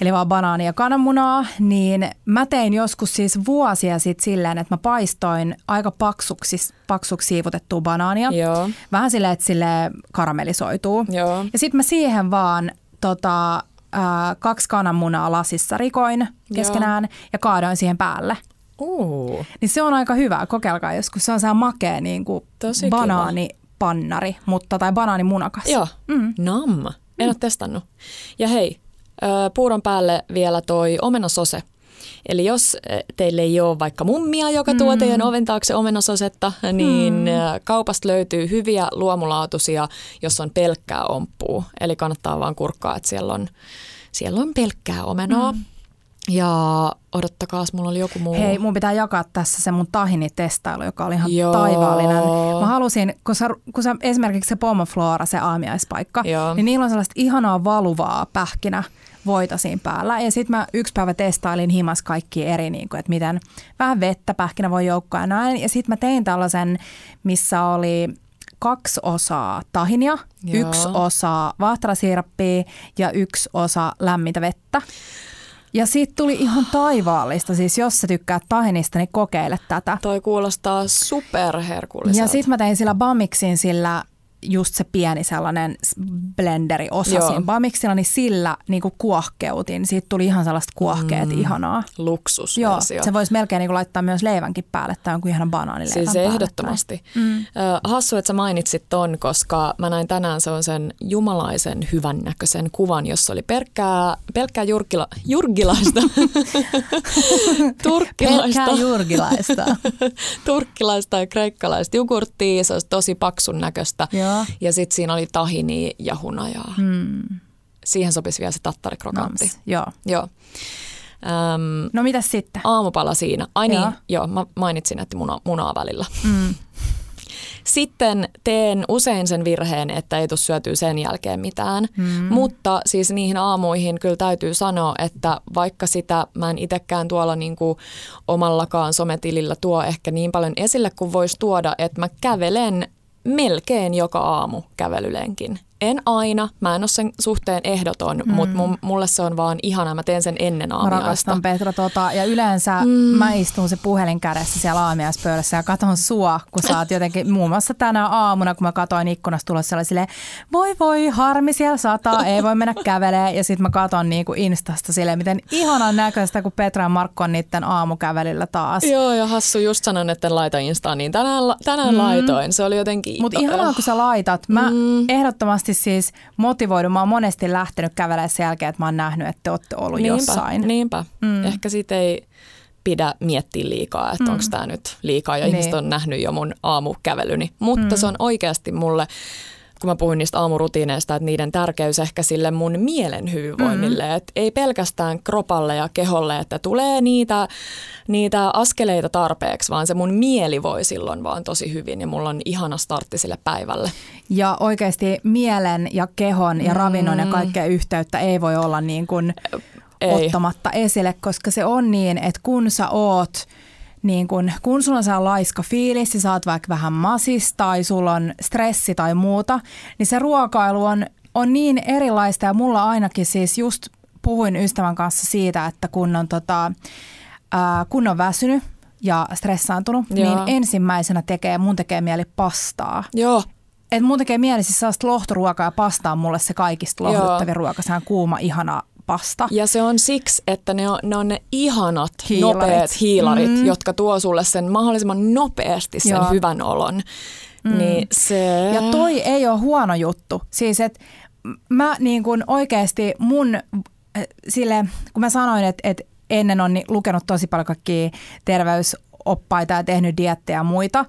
S2: Eli vaan banaania ja kananmunaa, niin mä tein joskus siis vuosia sitten silleen, että mä paistoin aika paksuksi, paksuksi siivutettua banaania. Joo. Vähän silleen, että sille karamellisoituu. Joo. Ja sitten mä siihen vaan tota, äh, kaksi kananmunaa lasissa rikoin keskenään Joo. ja kaadoin siihen päälle.
S1: Uh.
S2: Niin se on aika hyvä, kokeilkaa joskus. Se on sehän makea niin kuin Tosi banaanipannari, mutta, tai banaanimunakas.
S1: Joo, mm. nam. En mm. ole testannut. Ja hei, puuron päälle vielä toi omenasose. Eli jos teille ei ole vaikka mummia, joka mm. tuo teidän oven taakse omenasosetta, niin mm. kaupasta löytyy hyviä luomulaatuisia, jos on pelkkää omppuu. Eli kannattaa vaan kurkkaa, että siellä on, siellä on pelkkää omenoa. Mm. Ja odottakaa, mulla oli joku muu.
S2: Hei, mun pitää jakaa tässä se mun tahini-testailu, joka oli ihan Joo. taivaallinen. Mä halusin, kun sä, kun sä esimerkiksi se Pomoflora, se aamiaispaikka, Joo. niin niillä on sellaista ihanaa valuvaa pähkinä voitaisiin päällä. Ja sitten mä yksi päivä testailin himas kaikki eri, niin kuin, että miten vähän vettä pähkinä voi joukkoa ja näin. Ja sitten mä tein tällaisen, missä oli kaksi osaa tahinia, Joo. yksi osa vaahtarasiirappia ja yksi osa lämmintä vettä. Ja siitä tuli ihan taivaallista, siis jos sä tykkäät tahinista, niin kokeile tätä.
S1: Toi kuulostaa superherkulliselta.
S2: Ja sitten mä tein sillä Bamixin sillä just se pieni sellainen blenderi osa Joo. siinä Bamiksilla, niin sillä niin kuin kuohkeutin. Siitä tuli ihan sellaista kuohkeet mm, ihanaa.
S1: Luksus.
S2: Joo, se voisi melkein niin kuin laittaa myös leivänkin päälle tai jonkun ihana banaanileivän
S1: Siis päälle ehdottomasti. Mm. Hassu, että sä mainitsit ton, koska mä näin tänään se on sen jumalaisen hyvännäköisen kuvan, jossa oli pelkkää, pelkkää jurkila, jurgilaista.
S2: Turkkilaista. Pelkkää jurgilaista.
S1: Turkkilaista ja kreikkalaista jogurttia, se olisi tosi paksun näköistä. Joo. Ja sitten siinä oli tahini ja hunajaa. Hmm. Siihen sopisi vielä se tattarikrokantti.
S2: Joo.
S1: Joo.
S2: Öm, no mitä sitten?
S1: Aamupala siinä. Ai niin, joo, niin, joo mä mainitsin, että muna, munaa välillä. Mm. Sitten teen usein sen virheen, että ei tule syötyä sen jälkeen mitään. Mm. Mutta siis niihin aamuihin kyllä täytyy sanoa, että vaikka sitä mä en itsekään tuolla niin kuin omallakaan sometilillä tuo ehkä niin paljon esille kuin voisi tuoda, että mä kävelen melkein joka aamu kävelylenkin. En aina, mä en ole sen suhteen ehdoton, mm. mutta mulle se on vaan ihana, mä teen sen ennen aamiaista.
S2: Mä rakastan Petra tota, ja yleensä mm. mä istun se puhelin kädessä siellä aamiaispöydässä ja katon sua, kun sä oot jotenkin muun muassa tänä aamuna, kun mä katoin ikkunasta tulossa sellaisille, voi voi, harmi siellä sataa, ei voi mennä kävelemään ja sitten mä katon niinku Instasta silleen, miten ihanan näköistä, kun Petra ja Markko on niiden aamukävelillä taas.
S1: Joo ja hassu just sanon, että laita Instaan, niin tänään, tänään mm. laitoin, se oli jotenkin...
S2: Mutta ihanaa, kun sä laitat. Mä mm. ehdottomasti siis motivoidu. Mä oon monesti lähtenyt kävelemään sen jälkeen, että mä oon nähnyt, että te olette ollut
S1: niinpä,
S2: jossain.
S1: Niinpä. Mm. Ehkä siitä ei pidä miettiä liikaa, että mm. onko tämä nyt liikaa ja niin. ihmiset on nähnyt jo mun aamukävelyni. Mutta mm. se on oikeasti mulle kun mä puhuin niistä aamurutiineista, että niiden tärkeys ehkä sille mun mielen hyvinvoinnille. Mm-hmm. Että ei pelkästään kropalle ja keholle, että tulee niitä, niitä askeleita tarpeeksi, vaan se mun mieli voi silloin vaan tosi hyvin ja mulla on ihana startti sille päivälle.
S2: Ja oikeasti mielen ja kehon ja ravinnon mm. ja kaikkea yhteyttä ei voi olla niin kuin ei. ottamatta esille, koska se on niin, että kun sä oot – niin kun, kun sulla on laiska fiilis, sä oot vaikka vähän masis tai sulla on stressi tai muuta, niin se ruokailu on, on niin erilaista ja mulla ainakin siis just puhuin ystävän kanssa siitä, että kun on, tota, ää, kun on väsynyt ja stressaantunut, Joo. niin ensimmäisenä tekee, mun tekee mieli pastaa.
S1: Joo.
S2: Et mun tekee mieli siis sellaista lohtoruokaa ja pastaa mulle se kaikista lohduttavin ruoka. Se on kuuma, ihana pasta.
S1: Ja se on siksi, että ne on ne, on ne ihanat, hiilarit. nopeat hiilarit, mm. jotka tuo sulle sen mahdollisimman nopeasti sen Joo. hyvän olon. Mm. Niin se...
S2: Ja toi ei ole huono juttu. Siis että mä niin kun oikeasti mun, sille, kun mä sanoin, että, että ennen on lukenut tosi paljon kaikkia terveys oppaita ja tehnyt diettejä ja muita.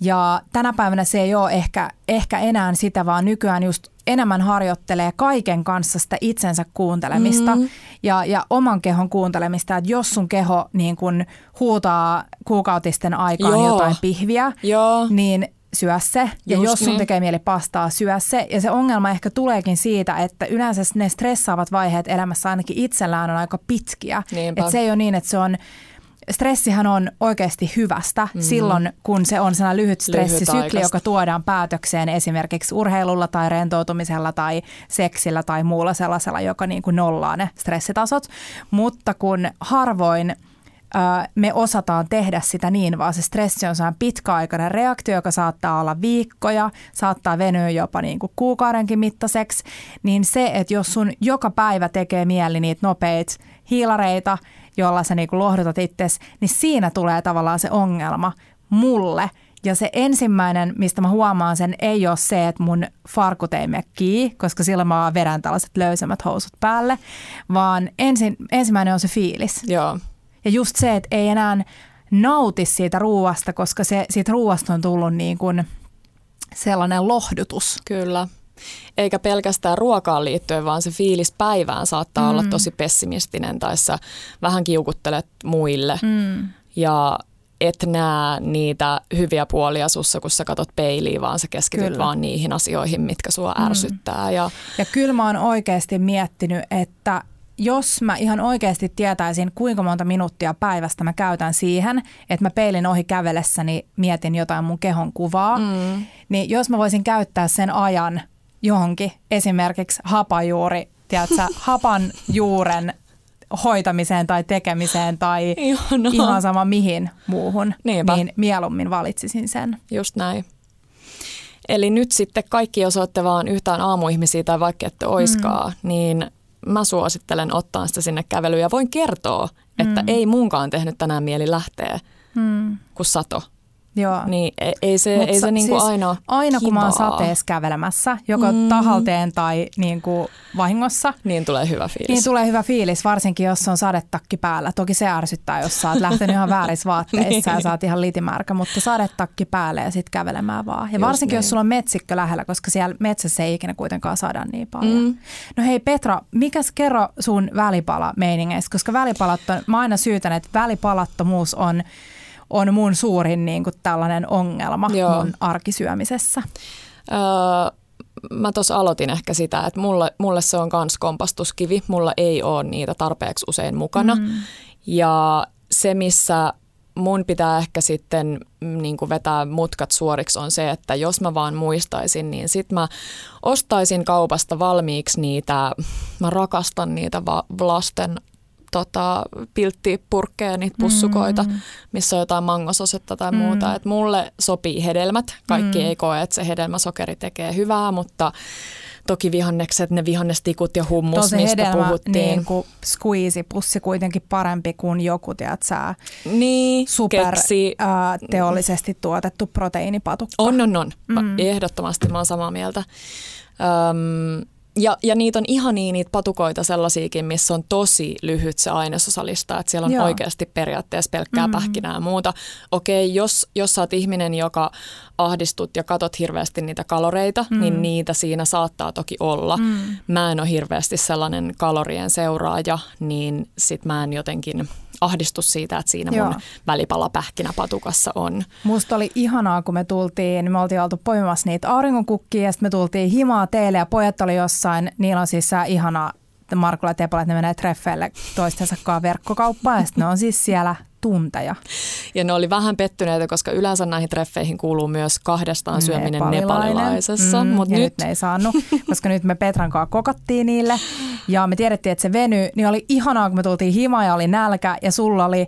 S2: Ja tänä päivänä se ei ole ehkä, ehkä enää sitä, vaan nykyään just enemmän harjoittelee kaiken kanssa sitä itsensä kuuntelemista mm. ja, ja oman kehon kuuntelemista. Että jos sun keho niin kun huutaa kuukautisten aikaan Joo. jotain pihviä, Joo. niin syö se. Ja Just jos sun niin. tekee mieli pastaa, syö se. Ja se ongelma ehkä tuleekin siitä, että yleensä ne stressaavat vaiheet elämässä ainakin itsellään on aika pitkiä. Että se ei ole niin, että se on stressihän on oikeasti hyvästä mm. silloin, kun se on sellainen lyhyt stressisykli, joka tuodaan päätökseen esimerkiksi urheilulla tai rentoutumisella tai seksillä tai muulla sellaisella, joka niin kuin nollaa ne stressitasot. Mutta kun harvoin me osataan tehdä sitä niin, vaan se stressi on sellainen pitkäaikainen reaktio, joka saattaa olla viikkoja, saattaa venyä jopa niin kuin kuukaudenkin mittaiseksi, niin se, että jos sun joka päivä tekee mieli niitä nopeita hiilareita, jolla sä niinku lohdutat itsesi, niin siinä tulee tavallaan se ongelma mulle. Ja se ensimmäinen, mistä mä huomaan sen, ei ole se, että mun farkut ei mene koska silloin mä vaan vedän tällaiset löysemmät housut päälle, vaan ensin, ensimmäinen on se fiilis.
S1: Joo.
S2: Ja just se, että ei enää nauti siitä ruuasta, koska se, siitä ruuasta on tullut niin kuin sellainen lohdutus.
S1: Kyllä. Eikä pelkästään ruokaan liittyen, vaan se fiilis päivään saattaa mm. olla tosi pessimistinen tai sä vähän kiukuttelet muille. Mm. Ja et näe niitä hyviä puolia sussa, kun sä katot peiliin, vaan sä keskityt kyllä. vaan niihin asioihin, mitkä sua mm. ärsyttää. Ja,
S2: ja kyllä mä oon oikeasti miettinyt, että jos mä ihan oikeasti tietäisin, kuinka monta minuuttia päivästä mä käytän siihen, että mä peilin ohi kävellessäni mietin jotain mun kehon kuvaa, mm. niin jos mä voisin käyttää sen ajan johonkin, esimerkiksi hapajuuri, tiedätkö, hapan juuren hoitamiseen tai tekemiseen tai Ihanaa. ihan sama mihin muuhun, Niinpä. niin mieluummin valitsisin sen.
S1: Just näin. Eli nyt sitten kaikki, jos olette vaan yhtään aamuihmisiä tai vaikka ette oiskaa, mm. niin mä suosittelen ottaa sitä sinne kävelyyn ja voin kertoa, että mm. ei munkaan tehnyt tänään mieli lähteä, mm. kun sato. Joo. Niin e, ei se, ei se niinku siis aina
S2: Aina kun mä oon sateessa kävelemässä, joko mm. tahalteen tai niinku vahingossa.
S1: Niin tulee hyvä fiilis.
S2: Niin tulee hyvä fiilis, varsinkin jos on sadetakki päällä. Toki se ärsyttää, jos sä oot lähtenyt ihan väärissä vaatteissa niin. ja sä oot ihan litimärkä, mutta sadetakki päälle ja sitten kävelemään vaan. Ja Just varsinkin niin. jos sulla on metsikkö lähellä, koska siellä metsässä ei ikinä kuitenkaan saada niin paljon. Mm. No hei Petra, mikäs kerro sun välipala meiningeistä, koska välipalat on, mä aina syytän, että välipalattomuus on on mun suurin niin kuin tällainen ongelma Joo. mun arkisyömisessä. Öö,
S1: mä tuossa aloitin ehkä sitä, että mulle, mulle se on kans kompastuskivi. Mulla ei ole niitä tarpeeksi usein mukana. Mm. Ja se, missä mun pitää ehkä sitten mm, niin kuin vetää mutkat suoriksi on se, että jos mä vaan muistaisin, niin sit mä ostaisin kaupasta valmiiksi niitä, mä rakastan niitä va- lasten tota, pilttipurkkeja, niitä pussukoita, mm. missä on jotain mangososetta tai mm. muuta. Et mulle sopii hedelmät. Kaikki mm. ei koe, että se hedelmäsokeri tekee hyvää, mutta toki vihannekset, ne vihannestikut ja hummus, Tosi mistä hedelmä, puhuttiin. Niin
S2: kuin squeeze-pussi kuitenkin parempi kuin joku, tiedät sä,
S1: niin,
S2: super keksi. Äh, teollisesti tuotettu proteiinipatukka.
S1: On, on, on. Mm. Ehdottomasti mä oon samaa mieltä. Öm, ja, ja niitä on ihania niitä patukoita sellaisiakin, missä on tosi lyhyt se ainesosalista, että siellä on Joo. oikeasti periaatteessa pelkkää mm-hmm. pähkinää ja muuta. Okei, jos, jos sä oot ihminen, joka ahdistut ja katot hirveästi niitä kaloreita, mm. niin niitä siinä saattaa toki olla. Mm. Mä en ole hirveästi sellainen kalorien seuraaja, niin sit mä en jotenkin ahdistus siitä, että siinä Joo. mun välipalapähkinäpatukassa on.
S2: Musta oli ihanaa, kun me tultiin, me oltiin oltu poimimassa niitä auringonkukkia ja sitten me tultiin himaa teille ja pojat oli jossain, niillä on siis ihana Markulla ja Tepola, että ne menee treffeille toistensa verkkokauppaan ja sitten ne on siis siellä tunteja.
S1: Ja ne oli vähän pettyneitä, koska yleensä näihin treffeihin kuuluu myös kahdestaan syöminen nepalilaisessa. Mm,
S2: Mut nyt... nyt ne ei saanut, koska nyt me Petran kanssa kokattiin niille ja me tiedettiin, että se veny, niin oli ihanaa, kun me tultiin himaan ja oli nälkä ja sulla oli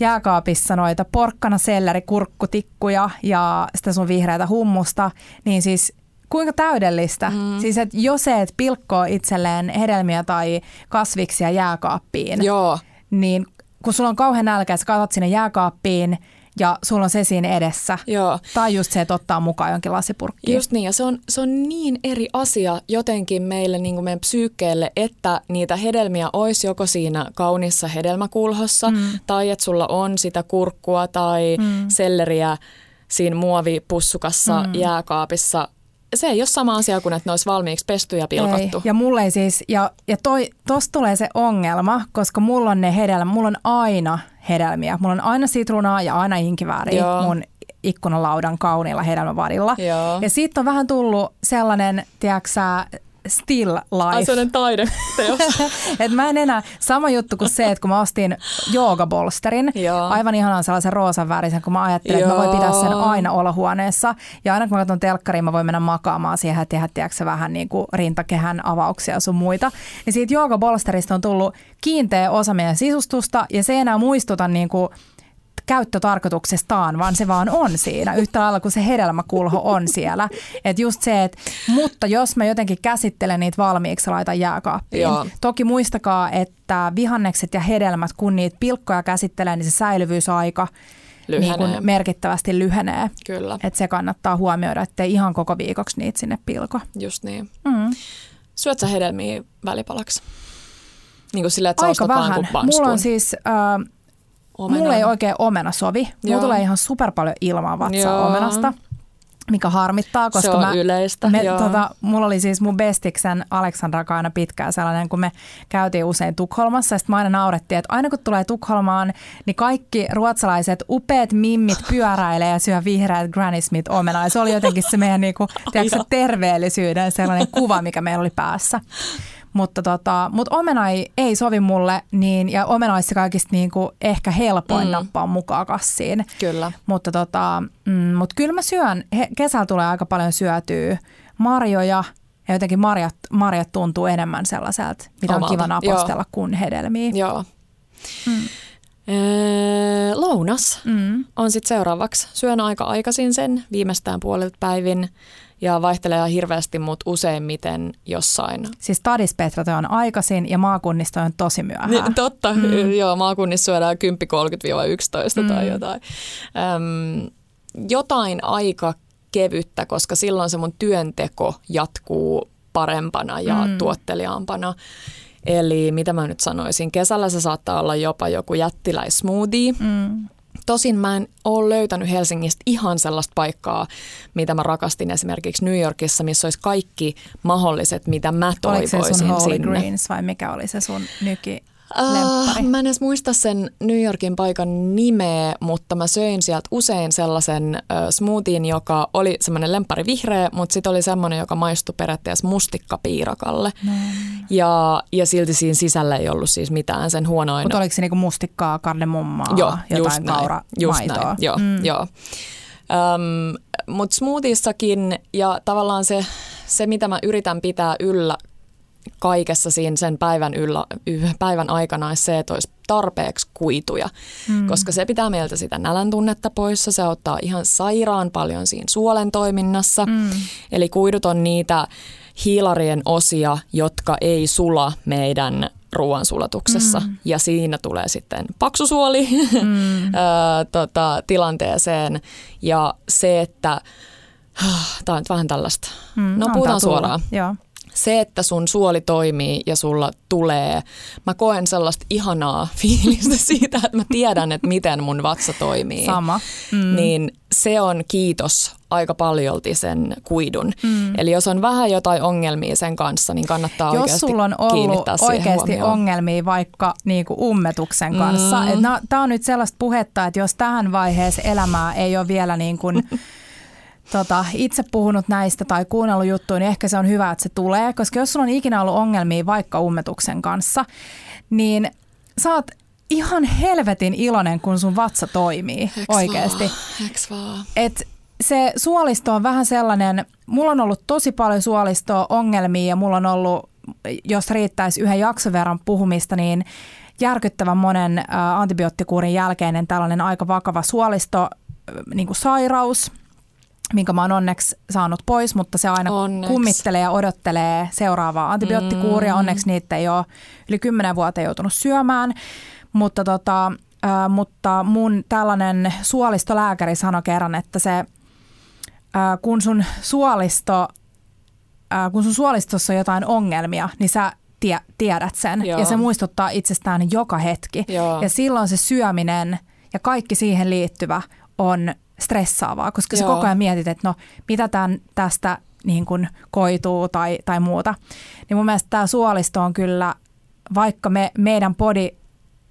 S2: jääkaapissa noita porkkana, selleri, kurkkutikkuja ja sitä sun vihreätä hummusta, niin siis kuinka täydellistä. Mm. Siis, että jos et pilkkoa itselleen hedelmiä tai kasviksia jääkaappiin,
S1: Joo.
S2: niin kun sulla on kauhean nälkä, sä katsot sinne jääkaappiin ja sulla on se siinä edessä. Joo. Tai just se, että ottaa mukaan jonkin lasipurkkiin.
S1: Just niin, ja se on, se on niin eri asia jotenkin meille, niin kuin meidän psyykkeelle, että niitä hedelmiä olisi joko siinä kaunissa hedelmäkulhossa, mm. tai että sulla on sitä kurkkua tai mm. selleriä siinä muovipussukassa mm. jääkaapissa se ei ole sama asia kuin, että ne olisi valmiiksi pesty ja pilkottu.
S2: Ei. Ja mulle ei siis, ja, ja toi, tosta tulee se ongelma, koska mulla on ne hedelmät, mulla on aina hedelmiä. Mulla on aina sitruunaa ja aina inkivääriä mun ikkunalaudan kauniilla hedelmävarilla. Joo. Ja siitä on vähän tullut sellainen, tiedätkö still life.
S1: Ai taide
S2: Et mä en enää, sama juttu kuin se, että kun mä ostin joogabolsterin, aivan ihanan sellaisen roosan värisen, kun mä ajattelin, Joo. että mä voin pitää sen aina olla huoneessa. Ja aina kun mä katson telkkariin, mä voin mennä makaamaan siihen ja tehdä, tiedätkö, vähän niin kuin rintakehän avauksia sun muita. Niin siitä joogabolsterista on tullut kiinteä osa meidän sisustusta ja se ei enää muistuta niin kuin käyttötarkoituksestaan, vaan se vaan on siinä yhtä lailla kuin se hedelmäkulho on siellä. Et just se, että mutta jos mä jotenkin käsittelen niitä valmiiksi laitan jääkaappiin. Joo. Toki muistakaa, että vihannekset ja hedelmät, kun niitä pilkkoja käsittelee, niin se säilyvyysaika niin kuin merkittävästi lyhenee.
S1: Kyllä.
S2: Et se kannattaa huomioida, ettei ihan koko viikoksi niitä sinne pilko.
S1: Just niin. Mm. Syöt sä hedelmiä välipalaksi? Niin kuin sille, että
S2: Aika vähän. Mulla on siis... Äh, Omena. Mulla ei oikein omena sovi. Mulla tulee ihan super paljon ilmaa vatsaa Joo. omenasta. mikä harmittaa, koska
S1: se on
S2: mä,
S1: yleistä,
S2: me, tota, mulla oli siis mun bestiksen Aleksandra aina pitkään sellainen, kun me käytiin usein Tukholmassa, ja sitten mä aina naurettiin, että aina kun tulee Tukholmaan, niin kaikki ruotsalaiset upeat mimmit pyöräilee ja syö vihreät Granny Smith omenaa, se oli jotenkin se meidän niinku, tiedätkö, terveellisyyden sellainen kuva, mikä meillä oli päässä. Mutta tota, mut omena ei, ei sovi mulle, niin, ja omena olisi kaikista niinku ehkä helpoin mm. nappaa mukaan kassiin.
S1: Kyllä.
S2: Mutta tota, mm, mut kyllä mä syön, he, kesällä tulee aika paljon syötyä marjoja, ja jotenkin marjat, marjat tuntuu enemmän sellaiselta, mitä Omalta. on kiva napostella Joo. kuin hedelmiä.
S1: Joo. Mm. Ee, lounas mm. on sitten seuraavaksi. Syön aika aikaisin sen, viimeistään puolelta päivin ja vaihtelee ihan hirveästi, mutta useimmiten jossain.
S2: Siis Petra on aikaisin ja maakunnista on tosi myöhään.
S1: Niin, totta, mm. joo, maakunnissa syödään 10.30-11 mm. tai jotain. Öm, jotain aika kevyttä, koska silloin se mun työnteko jatkuu parempana ja mm. tuotteliaampana. Eli mitä mä nyt sanoisin, kesällä se saattaa olla jopa joku jättiläismoothie. Mm. Tosin mä en ole löytänyt Helsingistä ihan sellaista paikkaa, mitä mä rakastin esimerkiksi New Yorkissa, missä olisi kaikki mahdolliset, mitä mä toivoisin Oliko se sun
S2: Holy
S1: sinne.
S2: Greens vai mikä oli se sun nyki?
S1: Uh, mä en edes muista sen New Yorkin paikan nimeä, mutta mä söin sieltä usein sellaisen uh, smoothien, joka oli semmoinen lempari vihreä, mutta sitten oli semmoinen, joka maistui periaatteessa mustikkapiirakalle. Mm. Ja, ja silti siinä sisällä ei ollut siis mitään sen huonoin.
S2: Mutta oliko se niinku mustikkaa, kardemummaa,
S1: joo,
S2: jotain kaura just
S1: näin. Joo, mm. joo. Um, Mutta smoothiessakin ja tavallaan se, se, mitä mä yritän pitää yllä kaikessa siinä sen päivän, yllä, päivän aikana olisi se, että olisi tarpeeksi kuituja, mm. koska se pitää meiltä sitä nälän tunnetta poissa. Se auttaa ihan sairaan paljon siinä suolen toiminnassa. Mm. Eli kuidut on niitä hiilarien osia, jotka ei sula meidän ruoansulatuksessa. Mm. Ja siinä tulee sitten paksusuoli mm. tota, tilanteeseen. Ja se, että tämä on nyt vähän tällaista. Mm, no puhutaan suoraan. Joo se, että sun suoli toimii ja sulla tulee, mä koen sellaista ihanaa fiilistä siitä, että mä tiedän, että miten mun vatsa toimii.
S2: Sama.
S1: Mm. Niin se on kiitos aika paljolti sen kuidun. Mm. Eli jos on vähän jotain ongelmia sen kanssa, niin kannattaa jos oikeasti sulla on ollut
S2: oikeasti huomioon. ongelmia vaikka niinku ummetuksen kanssa. Mm. Tämä on nyt sellaista puhetta, että jos tähän vaiheessa elämää ei ole vielä niin kuin tota, itse puhunut näistä tai kuunnellut juttuja, niin ehkä se on hyvä, että se tulee. Koska jos sulla on ikinä ollut ongelmia vaikka ummetuksen kanssa, niin oot ihan helvetin iloinen, kun sun vatsa toimii Eks oikeasti.
S1: Vaan?
S2: Et se suolisto on vähän sellainen, mulla on ollut tosi paljon suolistoa ongelmia ja mulla on ollut, jos riittäisi yhden jakson verran puhumista, niin järkyttävän monen antibioottikuurin jälkeinen tällainen aika vakava suolisto niin kuin sairaus – minkä mä oon onneksi saanut pois, mutta se aina onneksi. kummittelee ja odottelee seuraavaa antibioottikuuria. Mm. Onneksi niitä ei ole yli kymmenen vuotta joutunut syömään, mutta, tota, äh, mutta mun tällainen suolistolääkäri sanoi kerran, että se, äh, kun sun suolisto äh, kun sun suolistossa on jotain ongelmia, niin sä tie, tiedät sen Joo. ja se muistuttaa itsestään joka hetki. Joo. Ja silloin se syöminen ja kaikki siihen liittyvä on stressaavaa, koska Joo. sä koko ajan mietit, että no mitä tämän, tästä niin kuin koituu tai, tai muuta. Niin mun mielestä tämä suolisto on kyllä, vaikka me, meidän podi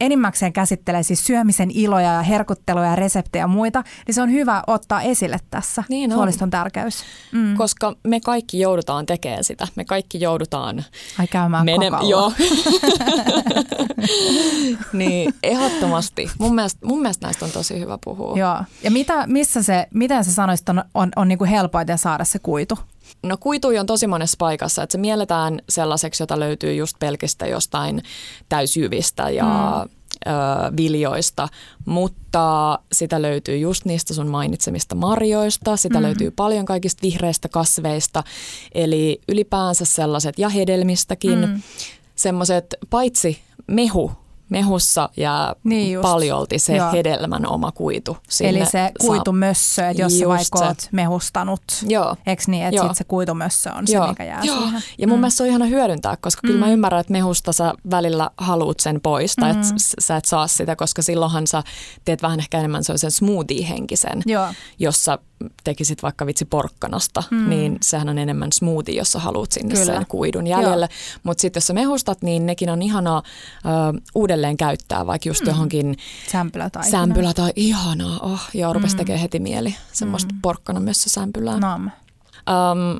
S2: enimmäkseen käsittelee siis syömisen iloja ja herkutteluja ja reseptejä ja muita, niin se on hyvä ottaa esille tässä niin on. suoliston tärkeys.
S1: Mm. Koska me kaikki joudutaan tekemään sitä. Me kaikki joudutaan...
S2: Ai käymään mene- Joo.
S1: niin ehdottomasti. Mun mielestä, mun mielestä näistä on tosi hyvä puhua.
S2: Joo. Ja mitä, missä se, miten sä sanoisit on, on, on niin kuin helpoiten saada se kuitu?
S1: No kuitui on tosi monessa paikassa, että se mielletään sellaiseksi, jota löytyy just pelkistä jostain täysjyvistä ja mm. ö, viljoista, mutta sitä löytyy just niistä sun mainitsemista marjoista, sitä mm. löytyy paljon kaikista vihreistä kasveista, eli ylipäänsä sellaiset ja hedelmistäkin, mm. semmoiset paitsi mehu mehussa ja niin just. paljolti se Joo. hedelmän oma kuitu.
S2: Sinne Eli se kuitumössö, että jos sä vaikka oot mehustanut, Joo. eikö niin, että sit se kuitumössö on Joo. se, mikä jää Joo. siihen.
S1: Ja mun mm. mielestä se on ihana hyödyntää, koska mm. kyllä mä ymmärrän, että mehusta sä välillä haluut sen pois, tai mm. että sä et saa sitä, koska silloinhan sä teet vähän ehkä enemmän sellaisen smoothie-henkisen, Joo. jossa tekisit vaikka vitsi porkkanasta, mm. niin sehän on enemmän smoothie, jos sä haluat sinne Kyllä. sen kuidun jäljelle. Mutta sitten jos sä mehustat, niin nekin on ihanaa ö, uudelleen käyttää, vaikka just mm. johonkin
S2: sämpylä tai,
S1: sämpylä tai ihanaa. Oh, joo, rupesi mm. tekemään heti mieli semmoista mm. porkkana myös sämpylää.
S2: Nam.
S1: Um,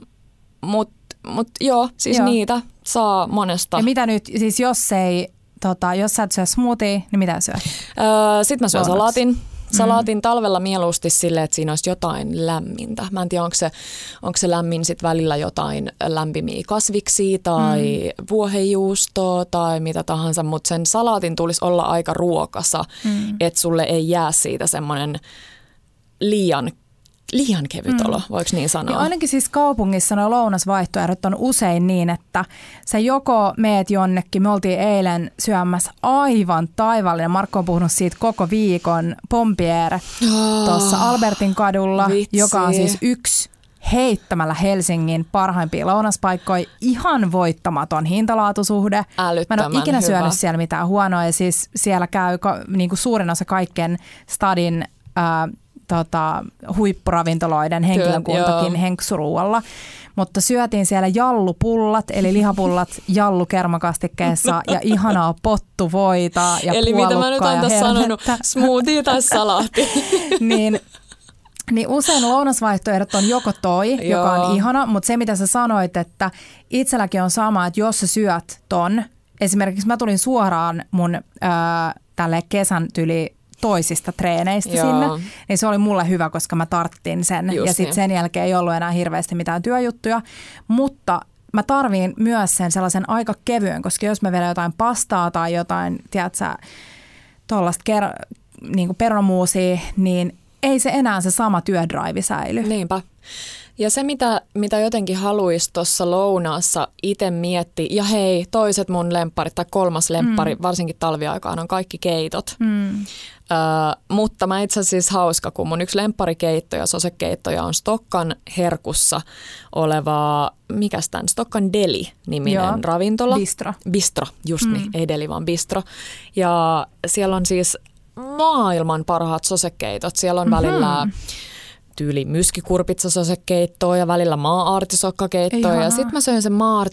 S1: Mutta mut joo, siis joo. niitä saa monesta.
S2: Ja mitä nyt, siis jos ei, tota, jos sä et syö smoothie, niin mitä syöt?
S1: Öö, Sitten mä syön salaatin. Salaatin mm. talvella mieluusti sille, että siinä olisi jotain lämmintä. Mä en tiedä, onko se, onko se lämmin sit välillä jotain lämpimiä kasviksia tai mm. vuohejuustoa tai mitä tahansa, mutta sen salaatin tulisi olla aika ruokasa, mm. että sulle ei jää siitä semmoinen liian liian kevyt mm. olo, voiko niin sanoa?
S2: Ja ainakin siis kaupungissa nuo lounasvaihtoehdot on usein niin, että sä joko meet jonnekin, me oltiin eilen syömässä aivan taivallinen, Markko on puhunut siitä koko viikon, Pompiere oh, tuossa Albertin kadulla, vitsi. joka on siis yksi heittämällä Helsingin parhaimpia lounaspaikkoja. Ihan voittamaton hintalaatusuhde.
S1: Älyttömän
S2: Mä en ole ikinä
S1: hyvä.
S2: syönyt siellä mitään huonoa ja siis siellä käy niin kuin suurin osa kaikkien stadin ää, tota, huippuravintoloiden henkilökuntakin henksuruualla. Mutta syötiin siellä jallupullat, eli lihapullat jallukermakastikkeessa ja ihanaa pottuvoita ja
S1: Eli mitä mä nyt oon tässä sanonut, smoothie tai salaatti.
S2: niin niin usein lounasvaihtoehdot on joko toi, Joo. joka on ihana, mutta se mitä sä sanoit, että itselläkin on sama, että jos sä syöt ton, esimerkiksi mä tulin suoraan mun ää, tälle kesän tyli toisista treeneistä Joo. sinne, niin se oli mulle hyvä, koska mä tarttin sen. Just ja sitten niin. sen jälkeen ei ollut enää hirveästi mitään työjuttuja, mutta mä tarviin myös sen sellaisen aika kevyen, koska jos mä vedän jotain pastaa tai jotain, tiedätkö, tuollaista ker- niin niin ei se enää se sama työdraivi säily.
S1: Niinpä. Ja se, mitä, mitä jotenkin haluaisi tuossa lounaassa itse mietti, ja hei, toiset mun lempparit tai kolmas lemppari, mm. varsinkin talviaikaan, on kaikki keitot. Mm. Ö, mutta mä itse asiassa hauska, kun mun yksi lempparikeitto ja sosekeittoja on Stokkan herkussa oleva, mikä tämän, Stokkan Deli-niminen Joo. ravintola.
S2: Bistro.
S1: Bistro, just mm. niin, ei Deli vaan Bistro. Ja siellä on siis maailman parhaat sosekeitot. Siellä on mm-hmm. välillä tyyli myskikurpitsasosekeittoa ja välillä maa-artisokkakeittoa. Ja sitten mä söin sen maa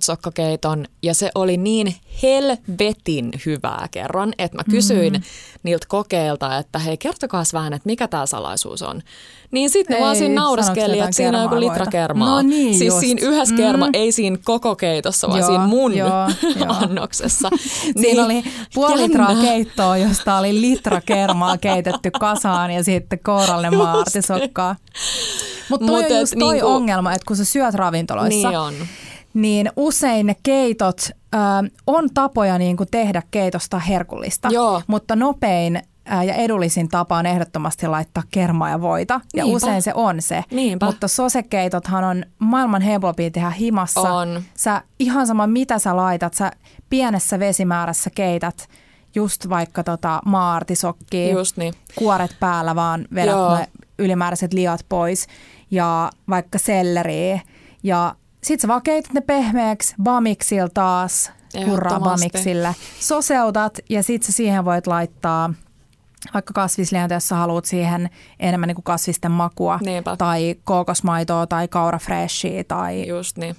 S1: ja se oli niin helvetin hyvää kerran, että mä kysyin mm. niiltä kokeilta, että hei kertokaa vähän, että mikä tämä salaisuus on. Niin sitten ne vaan siinä naureskeli, että siinä on joku litra kermaa.
S2: No niin
S1: siis
S2: just.
S1: siinä yhdessä mm. kerma, ei siinä koko keitossa, vaan joo, siinä mun joo, joo. annoksessa.
S2: siinä niin, oli puoli litraa keittoa, josta oli litra kermaa keitetty kasaan ja sitten kourallinen maartisokkaa. Mutta toi Mut on just toi niinku, ongelma, että kun sä syöt ravintoloissa,
S1: niin, on.
S2: niin usein ne keitot ö, on tapoja niin kuin tehdä keitosta herkullista,
S1: Joo.
S2: mutta nopein ja edullisin tapa on ehdottomasti laittaa kermaa ja voita. Ja Niinpä. usein se on se.
S1: Niinpä.
S2: Mutta sosekeitothan on maailman helpompia tehdä himassa.
S1: On.
S2: Sä ihan sama mitä sä laitat, sä pienessä vesimäärässä keität just vaikka tota maartisokkiin,
S1: just niin.
S2: kuoret päällä vaan vedät Joo. ne ylimääräiset liat pois ja vaikka selleriä. Ja sit sä vaan keität ne pehmeäksi bamiksilla taas, hurraa bamiksille. Soseutat ja sit sä siihen voit laittaa – vaikka kasvislientä, jos sä haluat siihen enemmän niin kuin kasvisten makua
S1: Niinpä.
S2: tai kookosmaitoa tai kaurafreshia. Tai...
S1: Just niin.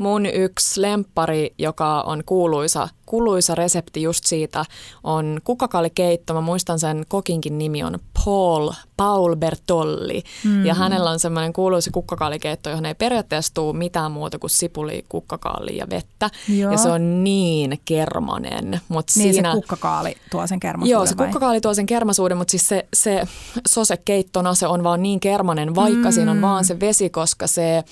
S1: Mun yksi lemppari, joka on kuuluisa, kuuluisa resepti just siitä, on kukkakaalikeitto. Mä muistan sen kokinkin nimi on Paul, Paul Bertolli. Mm. Ja hänellä on semmoinen kuuluisa kukkakaalikeitto, johon ei periaatteessa tule mitään muuta kuin sipuli, kukkakaali ja vettä. Joo. Ja se on niin kermanen. Mut
S2: niin
S1: siinä...
S2: se kukkakaali tuo sen kermasuuden
S1: Joo, se vai? kukkakaali tuo sen kermasuuden, mutta siis se, se sosekeittona se on vaan niin kermanen, vaikka mm. siinä on vaan se vesi, koska se,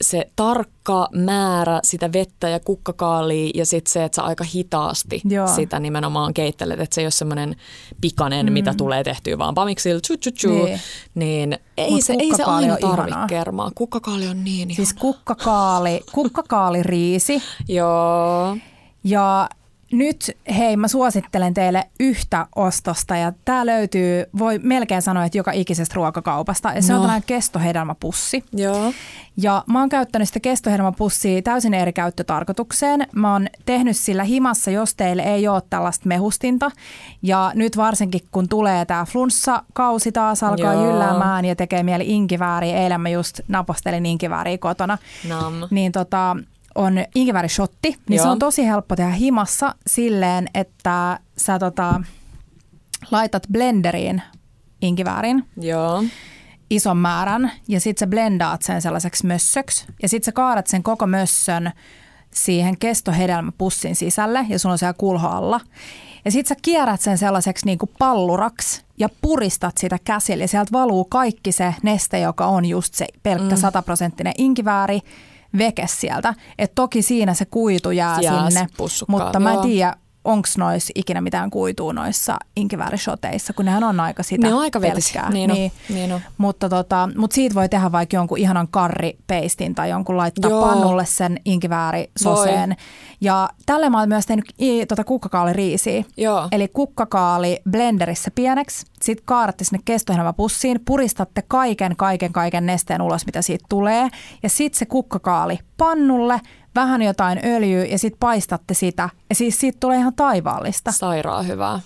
S1: se tarkka määrä sitä vettä ja kukkakaalia ja sitten se, että sä aika hitaasti Joo. sitä nimenomaan keittelet, että se ei ole semmoinen pikainen, mm. mitä tulee tehtyä vaan pamiksilla, tsu, tsu, niin. niin ei se, ei se aina tarvitse kermaa. Kukkakaali on niin
S2: Siis kukkakaali, kukkakaali riisi.
S1: Joo.
S2: Ja nyt hei, mä suosittelen teille yhtä ostosta ja tämä löytyy, voi melkein sanoa, että joka ikisestä ruokakaupasta. Ja se no. on tällainen kestohedelmäpussi.
S1: Joo.
S2: Ja mä oon käyttänyt sitä kestohedelmäpussia täysin eri käyttötarkoitukseen. Mä oon tehnyt sillä himassa, jos teille ei ole tällaista mehustinta. Ja nyt varsinkin kun tulee tämä flunssakausi taas alkaa Joo. jylläämään ja tekee mieli inkivääriä. Eilen mä just napostelin inkivääriä kotona.
S1: Nam.
S2: Niin tota, on inkiväärishotti, niin Joo. se on tosi helppo tehdä himassa silleen, että sä tota, laitat blenderiin inkiväärin.
S1: Joo
S2: ison määrän ja sitten sä blendaat sen sellaiseksi mössöksi ja sitten sä kaadat sen koko mössön siihen kestohedelmäpussin sisälle ja sulla on siellä kulho alla. Ja sitten sä kierrät sen sellaiseksi niin kuin palluraksi ja puristat sitä käsillä ja sieltä valuu kaikki se neste, joka on just se pelkkä mm. sataprosenttinen inkivääri veke sieltä. Et toki siinä se kuitu jää, jää sinne, mutta mä en tiedä, onko noissa ikinä mitään kuitua noissa inkiväärishoteissa, kun nehän on aika sitä
S1: Ne on aika pelkkää. Niin, niin. niin on.
S2: Mutta, tota, mutta siitä voi tehdä vaikka jonkun ihanan karripeistin tai jonkun laittaa Joo. pannulle sen inkiväärisoseen. Voi. Ja tälle mä oon myös tehnyt i, tota kukkakaaliriisiä.
S1: Joo.
S2: Eli kukkakaali blenderissä pieneksi, sitten kaaratte sinne kestohedelmäpussiin, puristatte kaiken, kaiken, kaiken nesteen ulos, mitä siitä tulee. Ja sitten se kukkakaali pannulle, vähän jotain öljyä ja sitten paistatte sitä. Ja siis siitä tulee ihan taivaallista.
S1: Sairaan hyvää.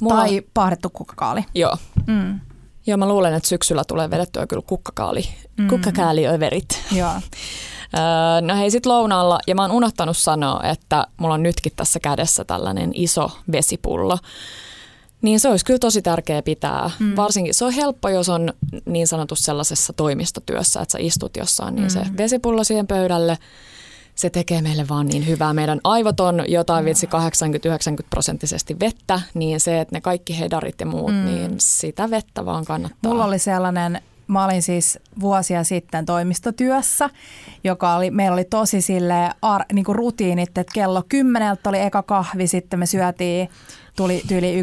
S2: Mulla... Tai pahdettu kukkakaali.
S1: Joo.
S2: Mm.
S1: Joo, mä luulen, että syksyllä tulee vedettyä kyllä kukkakaali, mm. kukkakaaliöverit.
S2: Joo.
S1: no hei, sit lounaalla, ja mä oon unohtanut sanoa, että mulla on nytkin tässä kädessä tällainen iso vesipullo. Niin se olisi kyllä tosi tärkeää pitää. Mm. Varsinkin se on helppo, jos on niin sanotussa sellaisessa toimistotyössä, että sä istut jossain, niin mm. se vesipullo siihen pöydälle – se tekee meille vaan niin hyvää. Meidän aivot on jotain vitsi 80-90 prosenttisesti vettä, niin se, että ne kaikki hedarit ja muut, mm. niin sitä vettä vaan kannattaa.
S2: Mulla oli sellainen Mä olin siis vuosia sitten toimistotyössä, joka oli, meillä oli tosi sille ar, niin kuin rutiinit, että kello kymmeneltä oli eka kahvi, sitten me syötiin tuli tyyli 11.30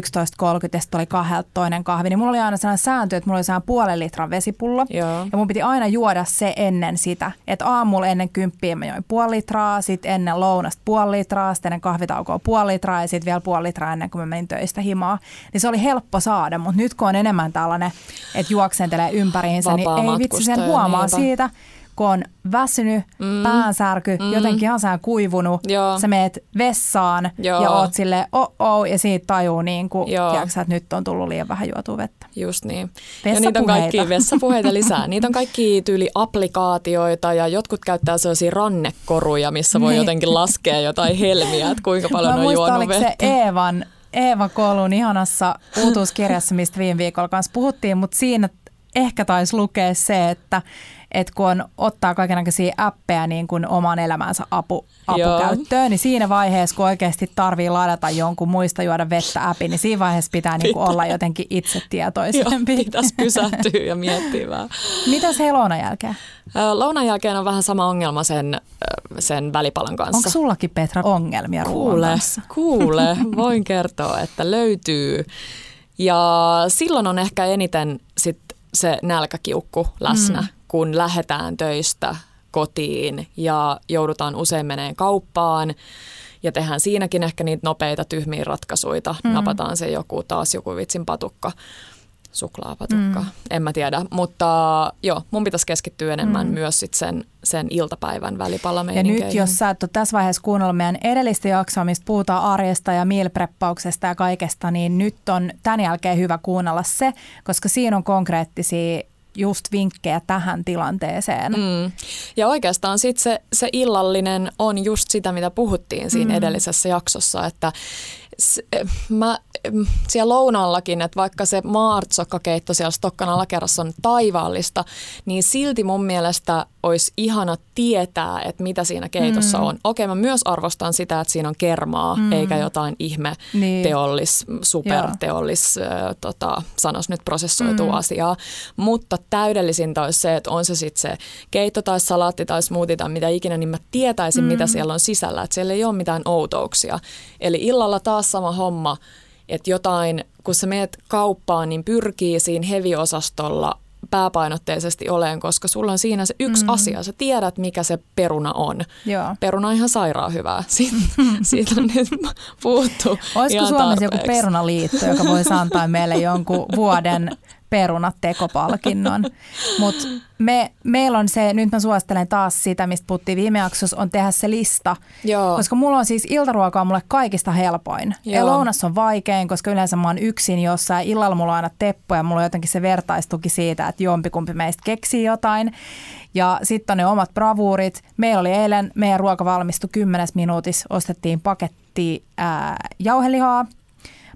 S2: ja sitten oli kahdelta toinen kahvi, niin mulla oli aina sellainen sääntö, että mulla oli sellainen puolen litran vesipullo.
S1: Joo.
S2: Ja mun piti aina juoda se ennen sitä. Että aamulla ennen kymppiä mä join puoli litraa, sitten ennen lounasta puoli litraa, sitten ennen kahvitaukoa puoli litraa ja sitten vielä puoli litraa ennen kuin mä menin töistä himaa. Niin se oli helppo saada, mutta nyt kun on enemmän tällainen, että juoksentelee ympäriinsä, niin ei vitsi sen huomaa niinpä. siitä kun on väsynyt, mm. päänsärky, mm. jotenkin ihan sään kuivunut, Joo. sä meet vessaan Joo. ja oot sille oh, oh ja siitä tajuu niin kuin, tiiäksä, että nyt on tullut liian vähän juotua vettä.
S1: Just niin. Ja niitä on kaikki vessapuheita lisää. Niitä on kaikki tyyli applikaatioita ja jotkut käyttää sellaisia rannekoruja, missä voi niin. jotenkin laskea jotain helmiä, että kuinka paljon Mä on muistan, juonut vettä.
S2: se Eevan Eeva Kolun ihanassa uutuuskirjassa, mistä viime viikolla kanssa puhuttiin, mutta siinä ehkä taisi lukea se, että että kun on, ottaa kaikenlaisia appeja niin kuin oman elämänsä apu, apukäyttöön, niin siinä vaiheessa, kun oikeasti tarvii ladata jonkun muista juoda vettä appi, niin siinä vaiheessa pitää, niin kuin olla jotenkin itsetietoisempi.
S1: Joo, pitäisi pysähtyä ja miettiä vähän.
S2: Mitäs he lounan jälkeen?
S1: Lounan jälkeen on vähän sama ongelma sen, sen välipalan kanssa.
S2: Onko sullakin Petra ongelmia kuule?
S1: Kuule, voin kertoa, että löytyy. Ja silloin on ehkä eniten sit se nälkäkiukku läsnä. Mm kun lähdetään töistä kotiin ja joudutaan usein meneen kauppaan ja tehdään siinäkin ehkä niitä nopeita tyhmiä ratkaisuja. Mm. Napataan se joku taas joku vitsin patukka, suklaapatukka, mm. en mä tiedä. Mutta joo, mun pitäisi keskittyä enemmän mm. myös sit sen, sen iltapäivän
S2: Ja nyt jos sä et ole tässä vaiheessa kuunnellut meidän edellistä jaksoa, mistä puhutaan arjesta ja mealpreppauksesta ja kaikesta, niin nyt on tämän jälkeen hyvä kuunnella se, koska siinä on konkreettisia just vinkkejä tähän tilanteeseen.
S1: Mm. Ja oikeastaan sitten se, se illallinen on just sitä, mitä puhuttiin siinä mm. edellisessä jaksossa, että mä siellä lounallakin, että vaikka se maartsokkakeitto siellä Stokkan alakerrassa on taivaallista, niin silti mun mielestä olisi ihana tietää, että mitä siinä keitossa mm. on. Okei, mä myös arvostan sitä, että siinä on kermaa, mm. eikä jotain ihme niin. teollis, superteollis, äh, tota, sanos nyt prosessoitu mm. asiaa. Mutta täydellisintä olisi se, että on se sitten se keitto tai salaatti tai smoothie tai mitä ikinä, niin mä tietäisin, mm. mitä siellä on sisällä. Että siellä ei ole mitään outouksia. Eli illalla taas sama homma, että jotain, kun sä meet kauppaan, niin pyrkii siinä heviosastolla pääpainotteisesti oleen, koska sulla on siinä se yksi mm. asia. Sä tiedät, mikä se peruna on.
S2: Joo.
S1: Peruna on ihan sairaan hyvää. Siitä, siitä on nyt puhuttu
S2: Olisiko Suomessa joku perunaliitto, joka voisi antaa meille jonkun vuoden perunat tekopalkinnon. Mutta me, meillä on se, nyt mä suosittelen taas sitä, mistä puhuttiin viime jaksossa, on tehdä se lista.
S1: Joo.
S2: Koska mulla on siis iltaruoka on mulle kaikista helpoin. Joo. Ja lounas on vaikein, koska yleensä mä oon yksin jossain. Illalla mulla on aina teppo ja mulla on jotenkin se vertaistuki siitä, että jompikumpi meistä keksii jotain. Ja sitten on ne omat bravuurit. Meillä oli eilen, meidän ruoka valmistui kymmenes minuutissa. Ostettiin paketti ää, jauhelihaa,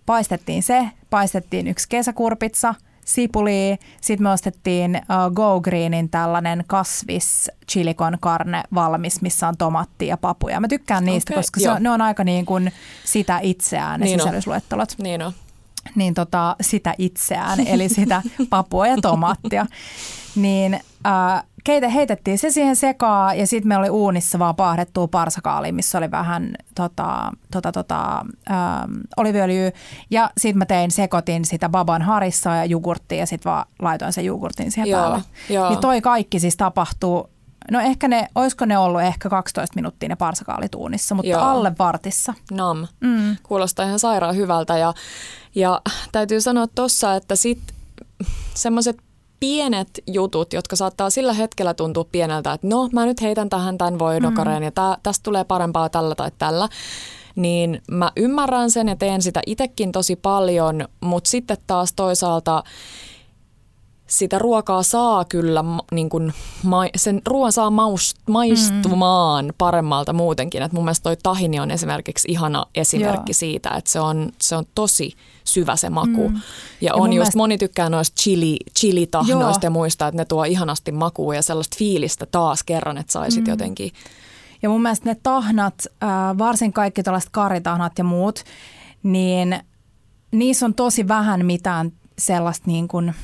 S2: paistettiin se, paistettiin yksi kesäkurpitsa – sipuli. Sitten me ostettiin uh, Go Greenin tällainen kasvis chilikon karne valmis, missä on tomattia ja papuja. Mä tykkään niistä, okay, koska se on, ne on aika niin kuin sitä itseään ne niin sisällysluettelot.
S1: Niin on.
S2: Niin tota, sitä itseään, eli sitä papua ja tomaattia. Niin uh, keite heitettiin se siihen sekaan ja sitten meillä oli uunissa vaan paahdettua parsakaali, missä oli vähän tota, tota, tota, ähm, oliviöljyä. Ja sitten mä tein, sekoitin sitä baban harissa ja jogurttia ja sitten vaan laitoin sen jogurtin siihen joo, päälle. Joo. Niin toi kaikki siis tapahtuu No ehkä ne, olisiko ne ollut ehkä 12 minuuttia ne parsakaalit uunissa, mutta Joo. alle vartissa.
S1: Nam. Mm. Kuulostaa ihan sairaan hyvältä ja, ja täytyy sanoa tuossa, että sitten semmoiset pienet jutut, jotka saattaa sillä hetkellä tuntua pieneltä, että no mä nyt heitän tähän tämän voidokareen mm. ja tää, tästä tulee parempaa tällä tai tällä, niin mä ymmärrän sen ja teen sitä itsekin tosi paljon, mutta sitten taas toisaalta sitä ruokaa saa kyllä, niin kuin, sen ruoan saa maust, maistumaan mm. paremmalta muutenkin. Et mun mielestä toi tahini on esimerkiksi ihana esimerkki Joo. siitä, että se on, se on tosi syvä se maku. Mm. Ja, ja on just, mielestä... moni tykkää noista chili, chili-tahnoista ja muista, että ne tuo ihanasti makua ja sellaista fiilistä taas kerran, että saisit mm. jotenkin.
S2: Ja mun mielestä ne tahnat, äh, varsin kaikki tällaiset karitahnat ja muut, niin niissä on tosi vähän mitään sellaista niin kuin –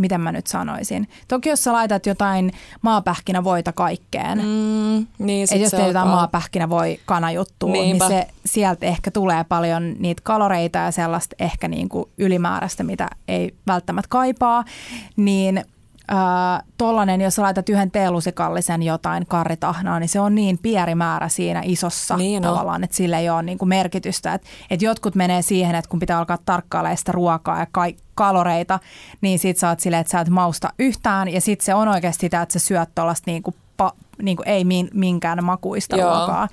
S2: miten mä nyt sanoisin. Toki jos sä laitat jotain maapähkinävoita kaikkeen, mm, niin että jos teet jotain maapähkinävoi kanajuttua, niin se sieltä ehkä tulee paljon niitä kaloreita ja sellaista ehkä niin kuin ylimääräistä, mitä ei välttämättä kaipaa, niin – äh, tollanen, jos laitat yhden teelusikallisen jotain karritahnaa, niin se on niin pieni määrä siinä isossa niin tavallaan, että sillä ei ole niin kuin merkitystä. Et, et jotkut menee siihen, että kun pitää alkaa tarkkailemaan sitä ruokaa ja ka- kaloreita, niin sit sä oot silleen, että sä et mausta yhtään ja sit se on oikeasti sitä, että sä syöt tuollaista niin kuin, pa, niin kuin ei min, minkään makuista Joo. ruokaa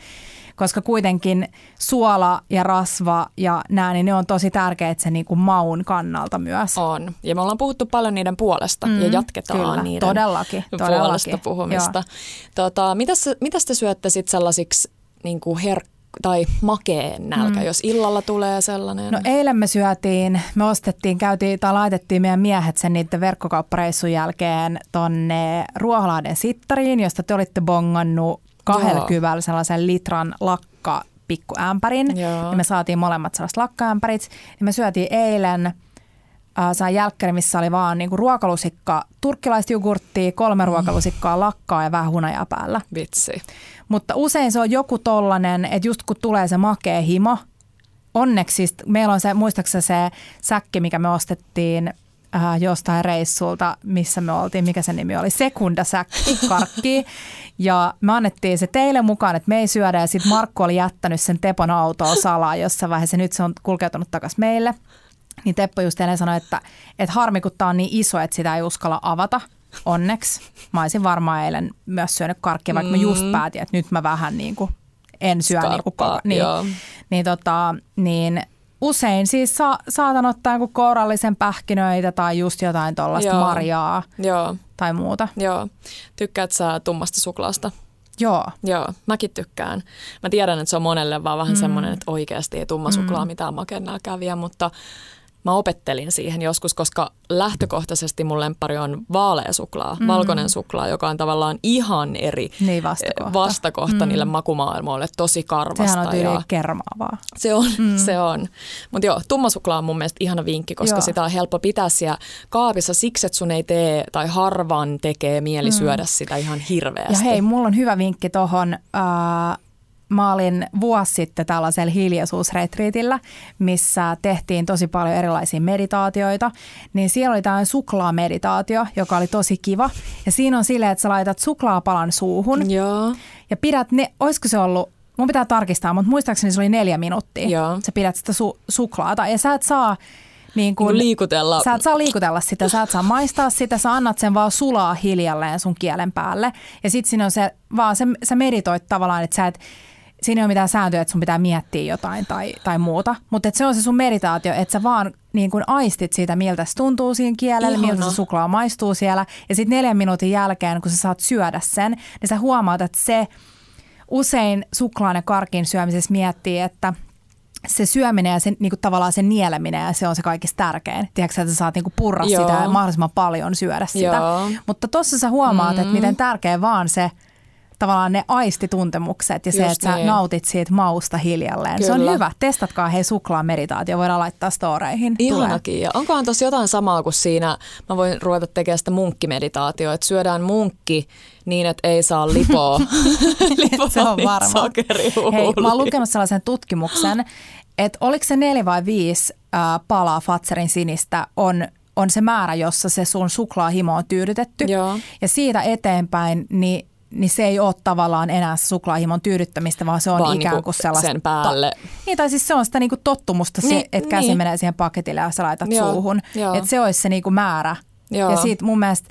S2: koska kuitenkin suola ja rasva ja nämä, niin ne on tosi tärkeitä sen niin kuin maun kannalta myös.
S1: On. Ja me ollaan puhuttu paljon niiden puolesta mm, ja jatketaan kyllä, niiden
S2: todellakin,
S1: todellakin. puolesta puhumista. Tota, mitäs, mitäs te syötte sitten sellaisiksi niin kuin her- tai makeen nälkä, mm. jos illalla tulee sellainen?
S2: No eilen me syötiin, me ostettiin, käytiin tai laitettiin meidän miehet sen niiden verkkokauppareissun jälkeen tonne Ruoholahden sittariin, josta te olitte bongannut kahdella kyvällä sellaisen litran lakka pikkuämpärin. Ja me saatiin molemmat sellaiset lakkaämpärit. Ja me syötiin eilen äh, saan jälkkäri, missä oli vaan niinku ruokalusikka, turkkilaista jogurttia, kolme mm. ruokalusikkaa lakkaa ja vähän hunajaa päällä.
S1: Vitsi.
S2: Mutta usein se on joku tollanen, että just kun tulee se makea himo, onneksi siis, meillä on se, muistaakseni se säkki, mikä me ostettiin äh, jostain reissulta, missä me oltiin, mikä se nimi oli, sekundasäkki, karkki. Ja me annettiin se teille mukaan, että me ei syödä ja sitten Markku oli jättänyt sen Tepon autoa salaa jossain vaiheessa. Nyt se on kulkeutunut takaisin meille. Niin Teppo just eilen sanoi, että, että harmi kun tämä on niin iso, että sitä ei uskalla avata. Onneksi. Mä olisin varmaan eilen myös syönyt karkkia, vaikka mm. mä just mm. päätin, että nyt mä vähän niin kuin en syö niin kuin koko, niin, niin, tota, niin usein siis sa- saatan ottaa joku kourallisen pähkinöitä tai just jotain tuollaista marjaa Joo. Tai muuta.
S1: Joo. Tykkäät sä tummasta suklaasta?
S2: Joo.
S1: Joo, mäkin tykkään. Mä tiedän, että se on monelle vaan vähän mm. semmoinen, että oikeasti ei tumma suklaa mm. mitään makennaa käviä, mutta mä opettelin siihen joskus, koska lähtökohtaisesti mun lemppari on vaalea suklaa, mm. valkoinen suklaa, joka on tavallaan ihan eri
S2: niin vastakohta,
S1: vastakohta mm. niille makumaailmoille, tosi karvasta.
S2: Sehän on ja kermaavaa.
S1: Se on, mm. se on. Mutta joo, tumma suklaa on mun mielestä ihana vinkki, koska joo. sitä on helppo pitää siellä kaapissa siksi, että sun ei tee tai harvan tekee mieli mm. syödä sitä ihan hirveästi.
S2: Ja hei, mulla on hyvä vinkki tuohon. Äh, mä olin vuosi sitten tällaisella hiljaisuusretriitillä, missä tehtiin tosi paljon erilaisia meditaatioita. Niin siellä oli tämmöinen suklaameditaatio, joka oli tosi kiva. Ja siinä on silleen, että sä laitat suklaapalan suuhun.
S1: Joo.
S2: Ja pidät ne, olisiko se ollut mun pitää tarkistaa, mutta muistaakseni se oli neljä minuuttia.
S1: Joo.
S2: Sä pidät sitä su- suklaata ja sä et saa niin kun,
S1: niin liikutella.
S2: Sä et saa liikutella sitä, sä et saa maistaa sitä, sä annat sen vaan sulaa hiljalleen sun kielen päälle. Ja sit siinä on se, vaan se, sä meditoit tavallaan, että sä et, siinä ei ole mitään sääntöjä, että sun pitää miettiä jotain tai, tai muuta. Mutta se on se sun meditaatio, että sä vaan niin kun aistit siitä, miltä se tuntuu siinä kielellä, Ihana. miltä se suklaa maistuu siellä. Ja sitten neljän minuutin jälkeen, kun sä saat syödä sen, niin sä huomaat, että se usein suklaan ja karkin syömisessä miettii, että – se syöminen ja sen, niin kuin tavallaan se nieleminen ja se on se kaikista tärkein. Tiedätkö, että sä saat niin kuin purra Joo. sitä ja mahdollisimman paljon syödä sitä. Joo. Mutta tuossa sä huomaat, mm. että miten tärkeä vaan se tavallaan ne aistituntemukset ja Just se, että niin. sä nautit siitä mausta hiljalleen. Kyllä. Se on hyvä. Testatkaa hei suklaa meditaatio, voidaan laittaa storeihin.
S1: Ihanakin. Ja onkohan tuossa jotain samaa kuin siinä, mä voin ruveta tekemään sitä munkkimeditaatioa, että syödään munkki niin, että ei saa lipoa. lipoa
S2: se on varma. Hei, mä oon lukenut sellaisen tutkimuksen, että oliko se neljä vai viisi äh, palaa Fatserin sinistä on on se määrä, jossa se sun suklaahimo on tyydytetty.
S1: Joo.
S2: Ja siitä eteenpäin, niin niin se ei ole tavallaan enää suklaahimon tyydyttämistä, vaan se on vaan ikään kuin sellaista...
S1: sen päälle.
S2: Niin, tai siis se on sitä niinku tottumusta, niin, se, että käsi niin. menee siihen paketille ja sä laitat Joo, suuhun. Että se olisi se niinku määrä. Joo. Ja siitä mun mielestä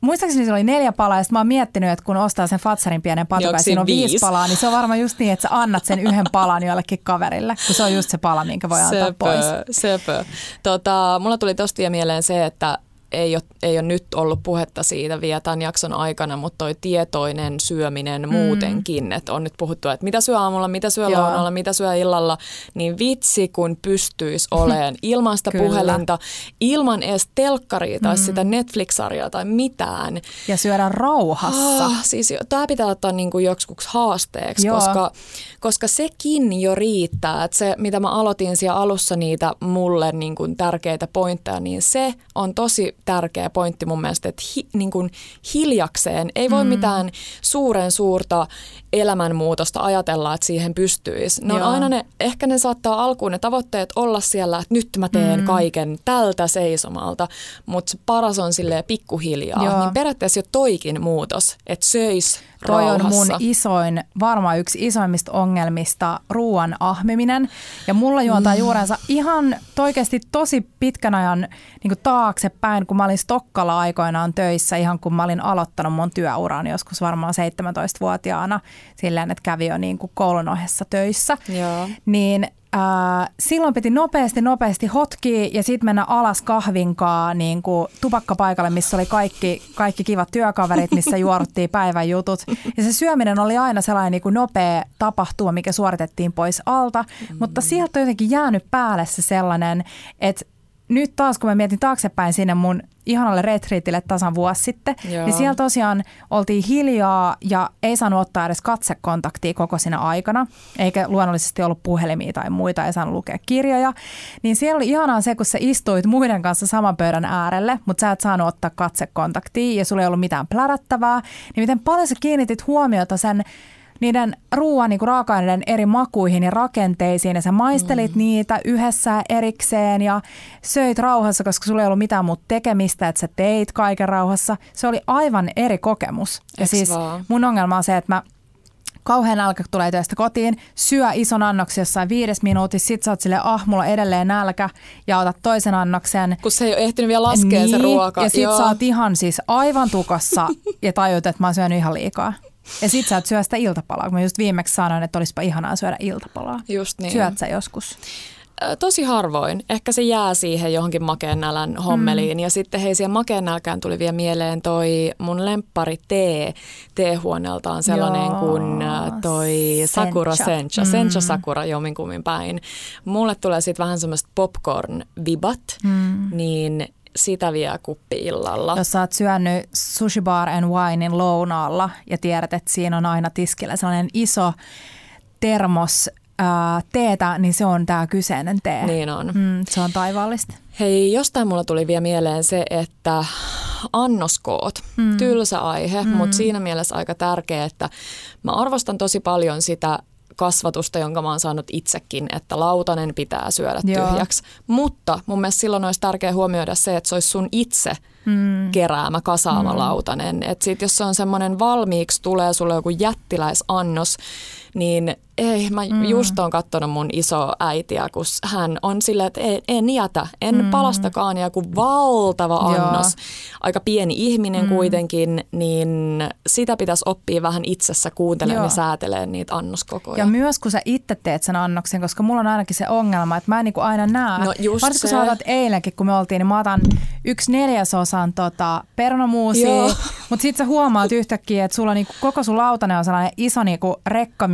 S2: Muistaakseni se oli neljä palaa ja mä oon miettinyt, että kun ostaa sen Fatsarin pienen patukan ja siinä on viisi palaa, niin se on varmaan just niin, että sä annat sen yhden palan jollekin kaverille, kun se on just se pala, minkä voi antaa
S1: söpö,
S2: pois.
S1: Söpö. Tota, mulla tuli tosta vielä mieleen se, että ei ole, ei ole nyt ollut puhetta siitä vielä tämän jakson aikana, mutta toi tietoinen syöminen mm. muutenkin, että on nyt puhuttu, että mitä syö aamulla, mitä syö lounalla, mitä syö illalla, niin vitsi kun pystyisi olemaan ilman sitä puhelinta, ilman edes telkkaria tai mm. sitä Netflix-sarjaa tai mitään.
S2: Ja syödä rauhassa. Ah,
S1: siis tämä pitää ottaa niin kuin joksikuksi haasteeksi, koska, koska sekin jo riittää, että se mitä mä aloitin siellä alussa niitä mulle niin kuin tärkeitä pointteja, niin se on tosi tärkeä pointti mun mielestä, että hi, niin kuin hiljakseen ei voi mm. mitään suuren suurta elämänmuutosta ajatella, että siihen pystyisi. Ne on aina ne, ehkä ne saattaa alkuun ne tavoitteet olla siellä, että nyt mä teen mm. kaiken tältä seisomalta, mutta paras on silleen pikkuhiljaa. Joo. Niin periaatteessa jo toikin muutos, että söis
S2: Toi
S1: rauhassa.
S2: on mun isoin, varmaan yksi isoimmista ongelmista, ruoan ahmiminen. Ja mulla juontaa mm. juurensa ihan oikeasti tosi pitkän ajan niin taaksepäin, kun mä olin Stokkalla aikoinaan töissä, ihan kun mä olin aloittanut mun työuran joskus varmaan 17-vuotiaana, silleen, että kävi jo niin kuin koulun ohessa töissä.
S1: Joo.
S2: Niin Äh, silloin piti nopeasti, nopeasti hotkia ja sitten mennä alas kahvinkaa niin kuin tupakkapaikalle, missä oli kaikki, kaikki kivat työkaverit, missä juoruttiin päivän jutut. Ja se syöminen oli aina sellainen niin kuin nopea tapahtuma, mikä suoritettiin pois alta, mm. mutta sieltä on jotenkin jäänyt päälle se sellainen, että nyt taas kun mä mietin taaksepäin sinne mun ihanalle retriitille tasan vuosi sitten, Joo. niin siellä tosiaan oltiin hiljaa ja ei saanut ottaa edes katsekontaktia koko siinä aikana, eikä luonnollisesti ollut puhelimia tai muita, ei saanut lukea kirjoja. Niin siellä oli ihanaa se, kun sä istuit muiden kanssa saman pöydän äärelle, mutta sä et saanut ottaa katsekontaktia ja sulla ei ollut mitään plärättävää, niin miten paljon sä kiinnitit huomiota sen niiden ruoan niin raaka-aineiden eri makuihin ja rakenteisiin ja sä maistelit mm. niitä yhdessä erikseen ja söit rauhassa, koska sulla ei ollut mitään muuta tekemistä, että sä teit kaiken rauhassa. Se oli aivan eri kokemus. Ja Eks siis vaan? mun ongelma on se, että mä kauhean nälkä, tulee töistä kotiin, syö ison annoksen jossain viides minuutissa, sit sä oot sille ah, mulla edelleen nälkä ja otat toisen annoksen.
S1: Kun se ei ole ehtinyt vielä laskea niin, se ruoka.
S2: Ja sit Joo. sä oot ihan siis aivan tukossa ja tajut, että mä oon syönyt ihan liikaa. Ja sit sä et syö sitä iltapalaa, kun mä just viimeksi sanoin, että olisipa ihanaa syödä iltapalaa.
S1: Just niin.
S2: Syöt sä joskus?
S1: Tosi harvoin. Ehkä se jää siihen johonkin makeen nälän hommeliin. Mm. Ja sitten hei, siihen makeen nälkään tuli vielä mieleen toi mun lemppari tee. Teehuoneelta on sellainen Joo, kuin toi sencha. Sakura Sencha. Mm. Sencha Sakura jominkummin päin. Mulle tulee sitten vähän semmoista popcorn-vibat. Mm. Niin sitä vielä kuppi-illalla.
S2: Jos sä oot syönyt Sushi Bar and Winein lounaalla ja tiedät, että siinä on aina tiskillä sellainen iso termos ää, teetä, niin se on tämä kyseinen tee.
S1: Niin on.
S2: Mm, se on taivaallista.
S1: Hei, jostain mulla tuli vielä mieleen se, että annoskoot, mm. tylsä aihe, mm. mutta siinä mielessä aika tärkeä, että mä arvostan tosi paljon sitä kasvatusta, jonka mä oon saanut itsekin, että lautanen pitää syödä Joo. tyhjäksi. Mutta mun mielestä silloin olisi tärkeää huomioida se, että se olisi sun itse mm. keräämä, kasaama mm. lautanen. Että sit jos se on semmoinen valmiiksi, tulee sulle joku jättiläisannos, niin ei, mä mm. just oon katsonut mun iso äitiä, kun hän on silleen, että en, en jätä, en mm. palastakaan, ja kun valtava annos, Joo. aika pieni ihminen mm. kuitenkin, niin sitä pitäisi oppia vähän itsessä kuuntelemaan ja säätelee niitä annoskokoja.
S2: Ja myös kun sä itse teet sen annoksen, koska mulla on ainakin se ongelma, että mä en niinku aina näe. No Varsinkin kun sä otat eilenkin, kun me oltiin, niin mä otan yksi neljäsosan tota, pernomuusia, mutta sit sä huomaat yhtäkkiä, että sulla niinku, koko sun lautanen on sellainen iso niinku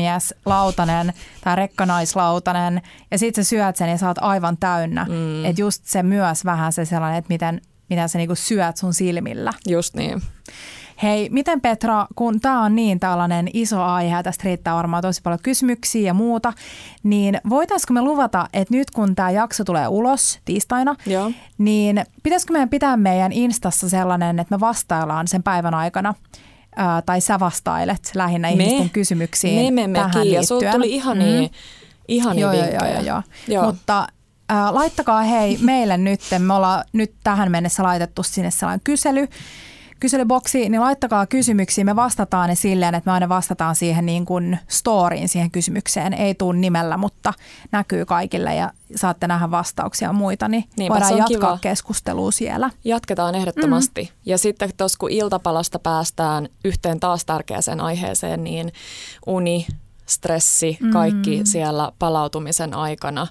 S2: rekkamies lautanen tai rekkanaislautanen ja sit sä syöt sen ja sä oot aivan täynnä. Mm. Että just se myös vähän se sellainen, että miten, miten sä niinku syöt sun silmillä.
S1: Just niin.
S2: Hei, miten Petra, kun tämä on niin tällainen iso aihe ja tästä riittää varmaan tosi paljon kysymyksiä ja muuta, niin voitaisiko me luvata, että nyt kun tämä jakso tulee ulos tiistaina, Joo. niin pitäisikö meidän pitää meidän Instassa sellainen, että me vastaillaan sen päivän aikana ää, tai sä vastailet lähinnä me, ihmisten kysymyksiin
S1: me, me, me, tähän liittyen. Ja tuli ihan niin, mm. ihan joo, joo, joo, joo.
S2: joo. Mutta ää, laittakaa hei meille nyt, me ollaan nyt tähän mennessä laitettu sinne sellainen kysely, kyselyboksi, niin laittakaa kysymyksiä. Me vastataan ne silleen, että me aina vastataan siihen niin kuin storyin siihen kysymykseen. Ei tule nimellä, mutta näkyy kaikille ja saatte nähdä vastauksia ja muita, niin Niinpä, voidaan jatkaa kiva. keskustelua siellä.
S1: Jatketaan ehdottomasti. Mm-hmm. Ja sitten tuossa kun iltapalasta päästään yhteen taas tärkeäseen aiheeseen, niin uni, stressi, kaikki mm-hmm. siellä palautumisen aikana.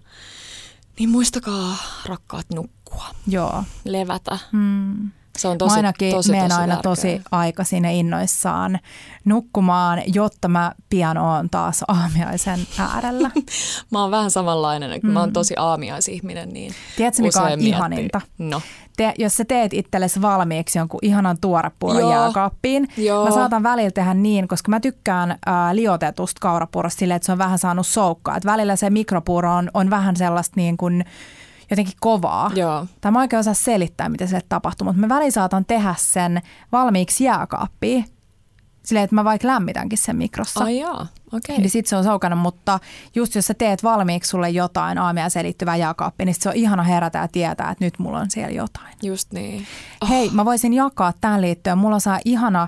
S1: Niin muistakaa rakkaat nukkua.
S2: Joo.
S1: Levätä. Mm.
S2: Se on tosi, mä ainakin tosi, menen tosi aina tosi aikaisin innoissaan nukkumaan, jotta mä pian oon taas aamiaisen äärellä.
S1: mä oon vähän samanlainen, mm. mä oon mm. tosi aamiaisihminen. Niin
S2: Tiedätkö mikä on miettii. ihaninta?
S1: No.
S2: Te, jos sä teet itsellesi valmiiksi jonkun ihanan tuorepuuron jääkaappiin, Joo. mä saatan välillä tehdä niin, koska mä tykkään äh, liotetusta kaurapuurosta silleen, että se on vähän saanut soukkaa. Et välillä se mikropuuro on, on vähän sellaista niin kuin jotenkin kovaa.
S1: Joo.
S2: Tai mä oikein osaa selittää, mitä se tapahtuu, mutta mä väliin saatan tehdä sen valmiiksi jääkaappiin. Silleen, että mä vaikka lämmitänkin sen mikrossa.
S1: Ai joo, okei. Okay.
S2: Niin sit se on saukana, mutta just jos sä teet valmiiksi sulle jotain aamia selittyvää jääkaappi, niin se on ihana herätä ja tietää, että nyt mulla on siellä jotain.
S1: Just niin. Oh.
S2: Hei, mä voisin jakaa tähän liittyen. Mulla saa ihana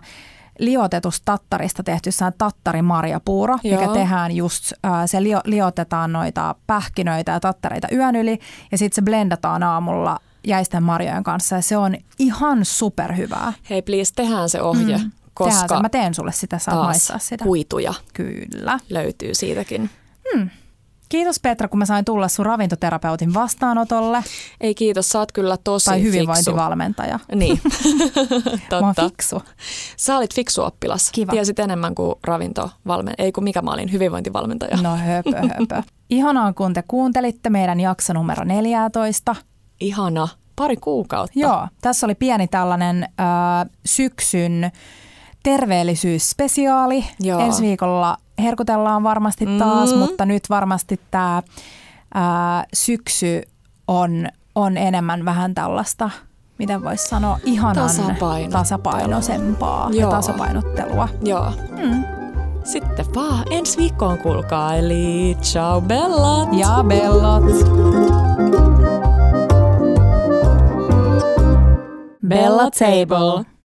S2: liotetusta tattarista tehty tattarimarjapuuro, Joo. mikä tehdään just, se lio, liotetaan noita pähkinöitä ja tattareita yön yli ja sitten se blendataan aamulla jäisten marjojen kanssa ja se on ihan superhyvää.
S1: Hei please, tehdään se ohje. Mm. Koska
S2: se. Mä teen sulle sitä, saat maistaa sitä.
S1: kuituja
S2: Kyllä.
S1: löytyy siitäkin.
S2: Hmm. Kiitos Petra, kun mä sain tulla sun ravintoterapeutin vastaanotolle.
S1: Ei kiitos, sä oot kyllä tosi
S2: Tai hyvinvointivalmentaja.
S1: Fiksu. Niin,
S2: totta. Mä oon fiksu.
S1: Sä olit fiksu oppilas.
S2: Kiva.
S1: Tiesit enemmän kuin ravintovalmentaja, ei kun mikä mä olin, hyvinvointivalmentaja.
S2: No höpö, höpö. Ihanaa, kun te kuuntelitte meidän jakso numero 14.
S1: Ihana, pari kuukautta.
S2: Joo, tässä oli pieni tällainen äh, syksyn terveellisyysspesiaali. Joo. Ensi viikolla herkutellaan varmasti taas, mm. mutta nyt varmasti tämä syksy on, on enemmän vähän tällaista, miten voisi sanoa, ihanan tasapainoisempaa Joo. ja tasapainottelua.
S1: Joo. Mm. Sitten vaan ensi viikkoon kuulkaa, eli ciao bellat!
S2: Ja bellat!
S1: Bella Table.